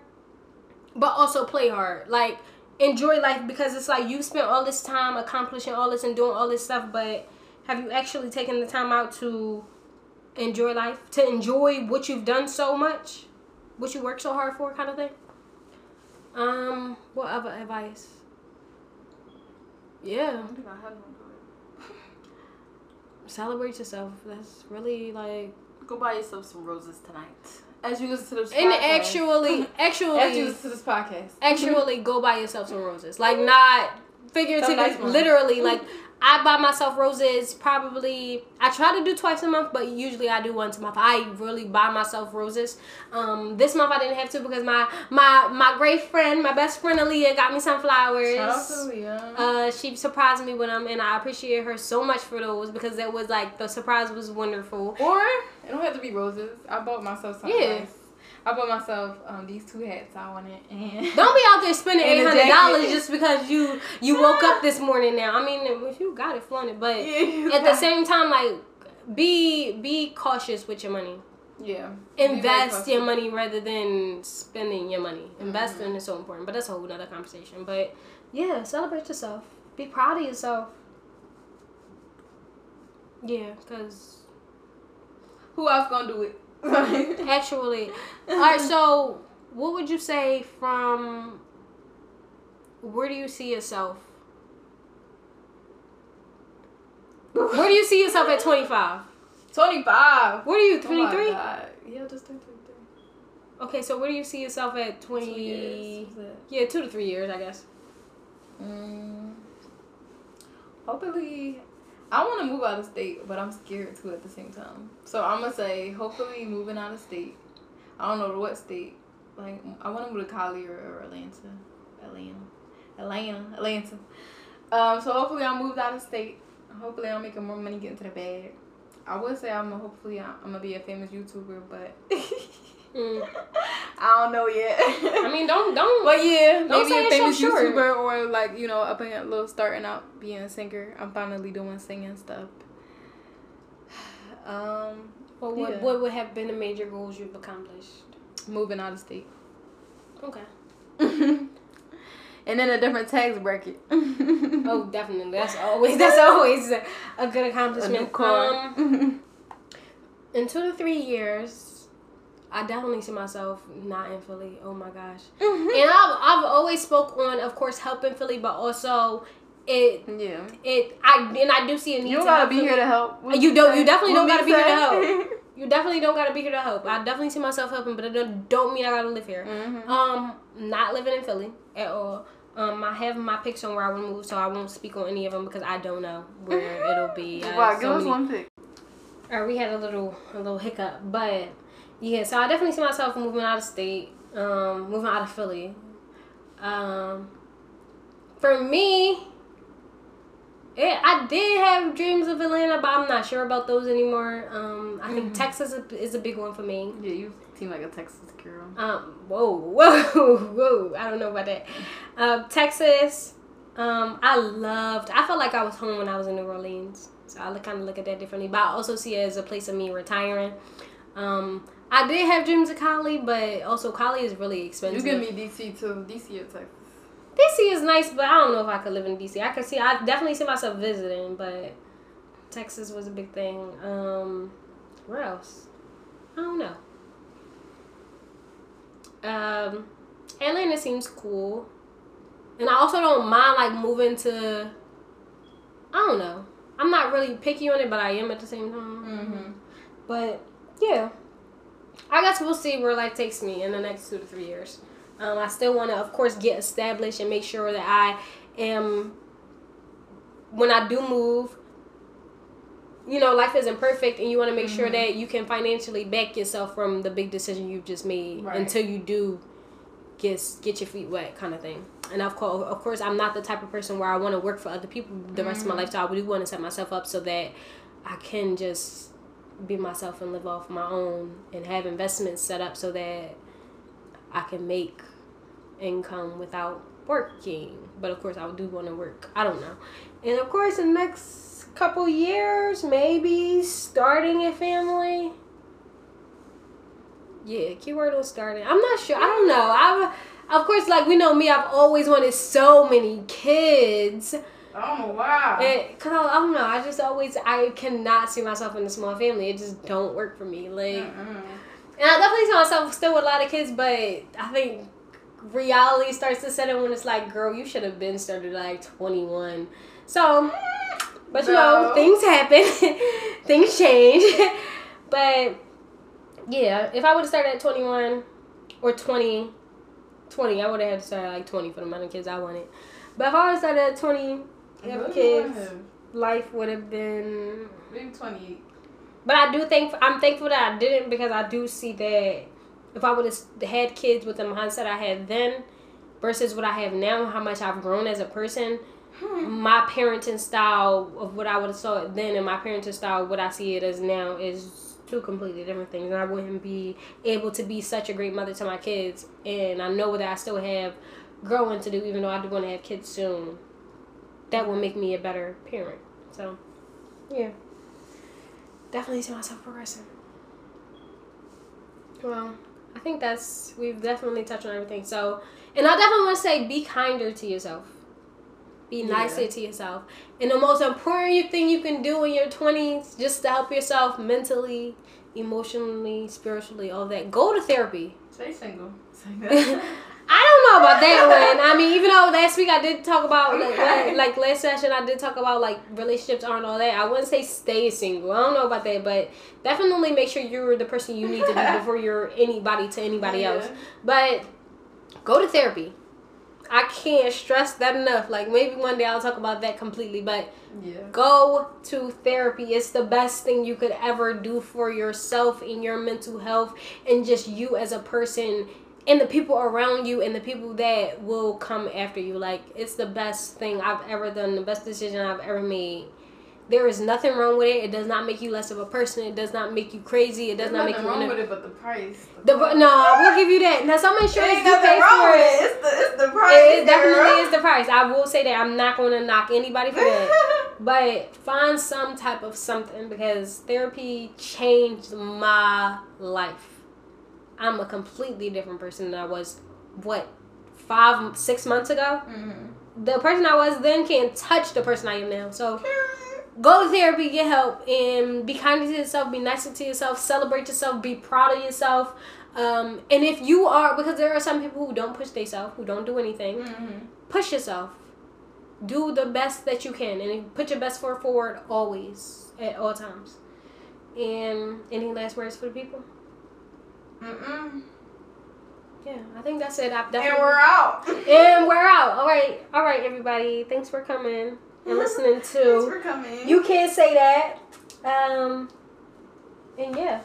but also play hard. Like enjoy life because it's like you spent all this time accomplishing all this and doing all this stuff, but have you actually taken the time out to enjoy life? To enjoy what you've done so much? What you worked so hard for kind of thing? Um, what other advice? Yeah I think I had one good. celebrate yourself. That's really like Go buy yourself some roses tonight. As you listen to this podcast. and podcast. actually As you listen to this podcast. actually go buy yourself some roses. Like not figuratively, literally. Like I buy myself roses probably. I try to do twice a month, but usually I do once a month. I really buy myself roses. Um, this month I didn't have to because my my my great friend, my best friend Aaliyah, got me some flowers. Shout out. Uh, she surprised me with them, and I appreciate her so much for those because it was like the surprise was wonderful. or it don't have to be roses. I bought myself something Yeah. nice. I bought myself um, these two hats I wanted and Don't be out there spending eight hundred dollars just because you you woke up this morning. Now, I mean, if you got it, flaunt it. But Yeah. at the same time, like be be cautious with your money. yeah. Invest your money rather than spending your money. Investing is so important, but that's a whole nother conversation. But yeah, celebrate yourself. Be proud of yourself. Yeah, because Who else gonna do it? Actually, all right. So, what would you say from? Where do you see yourself? Where do you see yourself at twenty five? 25. What are you, Oh 23? God. Yeah, just 23. okay, so where do you see yourself at 20? Two years. Yeah, two to three years, I guess. Mm, hopefully, I want to move out of state, but I'm scared too at the same time. So I'm gonna say, hopefully, moving out of state. I don't know what state. Like I want to move to Cali or, Atlanta, Atlanta, Atlanta, Atlanta. Um, so hopefully, I moved out of state. Hopefully, I'm making more money, getting to the bag. I would say I'm a, hopefully I'm gonna be a famous YouTuber, but Mm. I don't know yet. I mean, don't don't. But yeah, Don't maybe say a it's so famous short. YouTuber or like you know up in a little starting out being a singer. I'm finally doing singing stuff. Um, Well, what Yeah. what would have been the major goals you've accomplished? moving out of state, Okay. and then a different tax bracket. Oh, definitely. That's always that's always a, a good a accomplishment. new car. Um, in two to three years, I definitely see myself not in Philly. Oh my gosh. Mm-hmm. And I've, I've always spoke on, of course, helping Philly, but also it yeah, it I and I do see a need. you gotta be Philly. here to help. What You don't- you definitely What don't gotta be here to help. You definitely don't gotta be here to help. I definitely see myself helping, but it don't, don't mean I gotta live here. Mhm. Um, not living in Philly at all. Um, I have my picks on where I want to move, so I won't speak on any of them because I don't know where it'll be. I Wow, so give us many- one pick. or we had a little a little hiccup, but yeah. So I definitely see myself moving out of state, um, moving out of Philly. Um, for me, it, I did have dreams of Atlanta, but I'm not sure about those anymore. Um, I think Mhm. Texas is a, is a big one for me. Yeah, you seem like a Texas girl. Um, whoa, whoa, whoa! I don't know about that. Um, Texas. Um, I loved. I felt like I was home when I was in New Orleans, so I kind of look at that differently. But I also see it as a place of me retiring. Um, I did have dreams of Cali, but also Cali is really expensive. You give me DC too. DC or Texas. DC is nice, but I don't know if I could live in DC. I could see, I definitely see myself visiting, but Texas was a big thing. Um, where else? I don't know. Um, Atlanta seems cool, and I also don't mind like moving to. I don't know. I'm not really picky on it, but I am at the same time. Mm-hmm. But yeah, I guess we'll see where life takes me in the next two to three years. Um, I still want to, of course, get established and make sure that I am, when I do move, you know, life isn't perfect, and you want to make sure Mhm. that you can financially back yourself from the big decision you've just made Right. until you do get get your feet wet, kind of thing. And of course, of course, I'm not the type of person where I want to work for other people the rest of my Mhm. life. So I do want to set myself up so that I can just be myself and live off my own and have investments set up so that I can make income without working. But of course, I do want to work. I don't know. And of course, in the next couple years, maybe starting a family. Yeah, keyword on starting. I'm not sure. I don't know. I, of course, like we know me, I've always wanted so many kids. Oh wow. And, Cause I, I don't know, I just always I cannot see myself in a small family. It just don't work for me. Like, Mm-mm. and I definitely see myself still with a lot of kids, but I think reality starts to set in when it's like, girl, you should have been started like twenty one. So, but you know, things happen, things change. but yeah, if I would have started at twenty one or 20, 20, I would have had to start at like twenty for the amount of kids I wanted. But if I would have started at twenty, have What do kids, life would have been Maybe twenty. but I do think I'm thankful that I didn't because I do see that if I would have had kids with the mindset I had then versus what I have now, how much I've grown as a person, hmm. my parenting style of what I would have saw it then and my parenting style, what I see it as now, is two completely different things. And I wouldn't be able to be such a great mother to my kids. And I know that I still have growing to do, even though I do want to have kids soon. That will make me a better parent. So, yeah. Definitely see myself progressing. Well, I think that's we've definitely touched on everything. So, and I definitely want to say, be kinder to yourself. Be Yeah. nicer to yourself. And the most important thing you can do in your twenties, just to help yourself mentally, emotionally, spiritually, all that. Go to therapy. Stay single. I don't know about that one. I mean, even though last week I did talk about like, like, like last session I did talk about like relationships aren't all that. I wouldn't say stay single. I don't know about that, but definitely make sure you're the person you need to be before you're anybody to anybody Yeah. else. But go to therapy. I can't stress that enough. Like maybe one day I'll talk about that completely, but Yeah. go to therapy. It's the best thing you could ever do for yourself and your mental health and just you as a person and the people around you and the people that will come after you. Like it's the best thing I've ever done, the best decision I've ever made. There is nothing wrong with it. It does not make you less of a person. It does not make you crazy. It does There's not make nothing you wrong with it, but the price. the, no, I will give you that. Now some insurance do pay wrong for it. it. It's the it's the price. It, it definitely is the price. I will say that I'm not going to knock anybody for that. But find some type of something because therapy changed my life. I'm a completely different person than I was, what, five, six months ago? Mhm. The person I was then can't touch the person I am now. So go to therapy, get help, and be kind to yourself, be nice to yourself, celebrate yourself, be proud of yourself. Um, and if you are, because there are some people who don't push themselves, who don't do anything, Mhm. push yourself. Do the best that you can, and put your best foot forward always, at all times. And any last words for the people? Mm-mm. Yeah, I think that's it. I've And we're out. and we're out. All right, all right, everybody. Thanks for coming and listening Thanks to. for coming. You can't say that. Um, and yeah.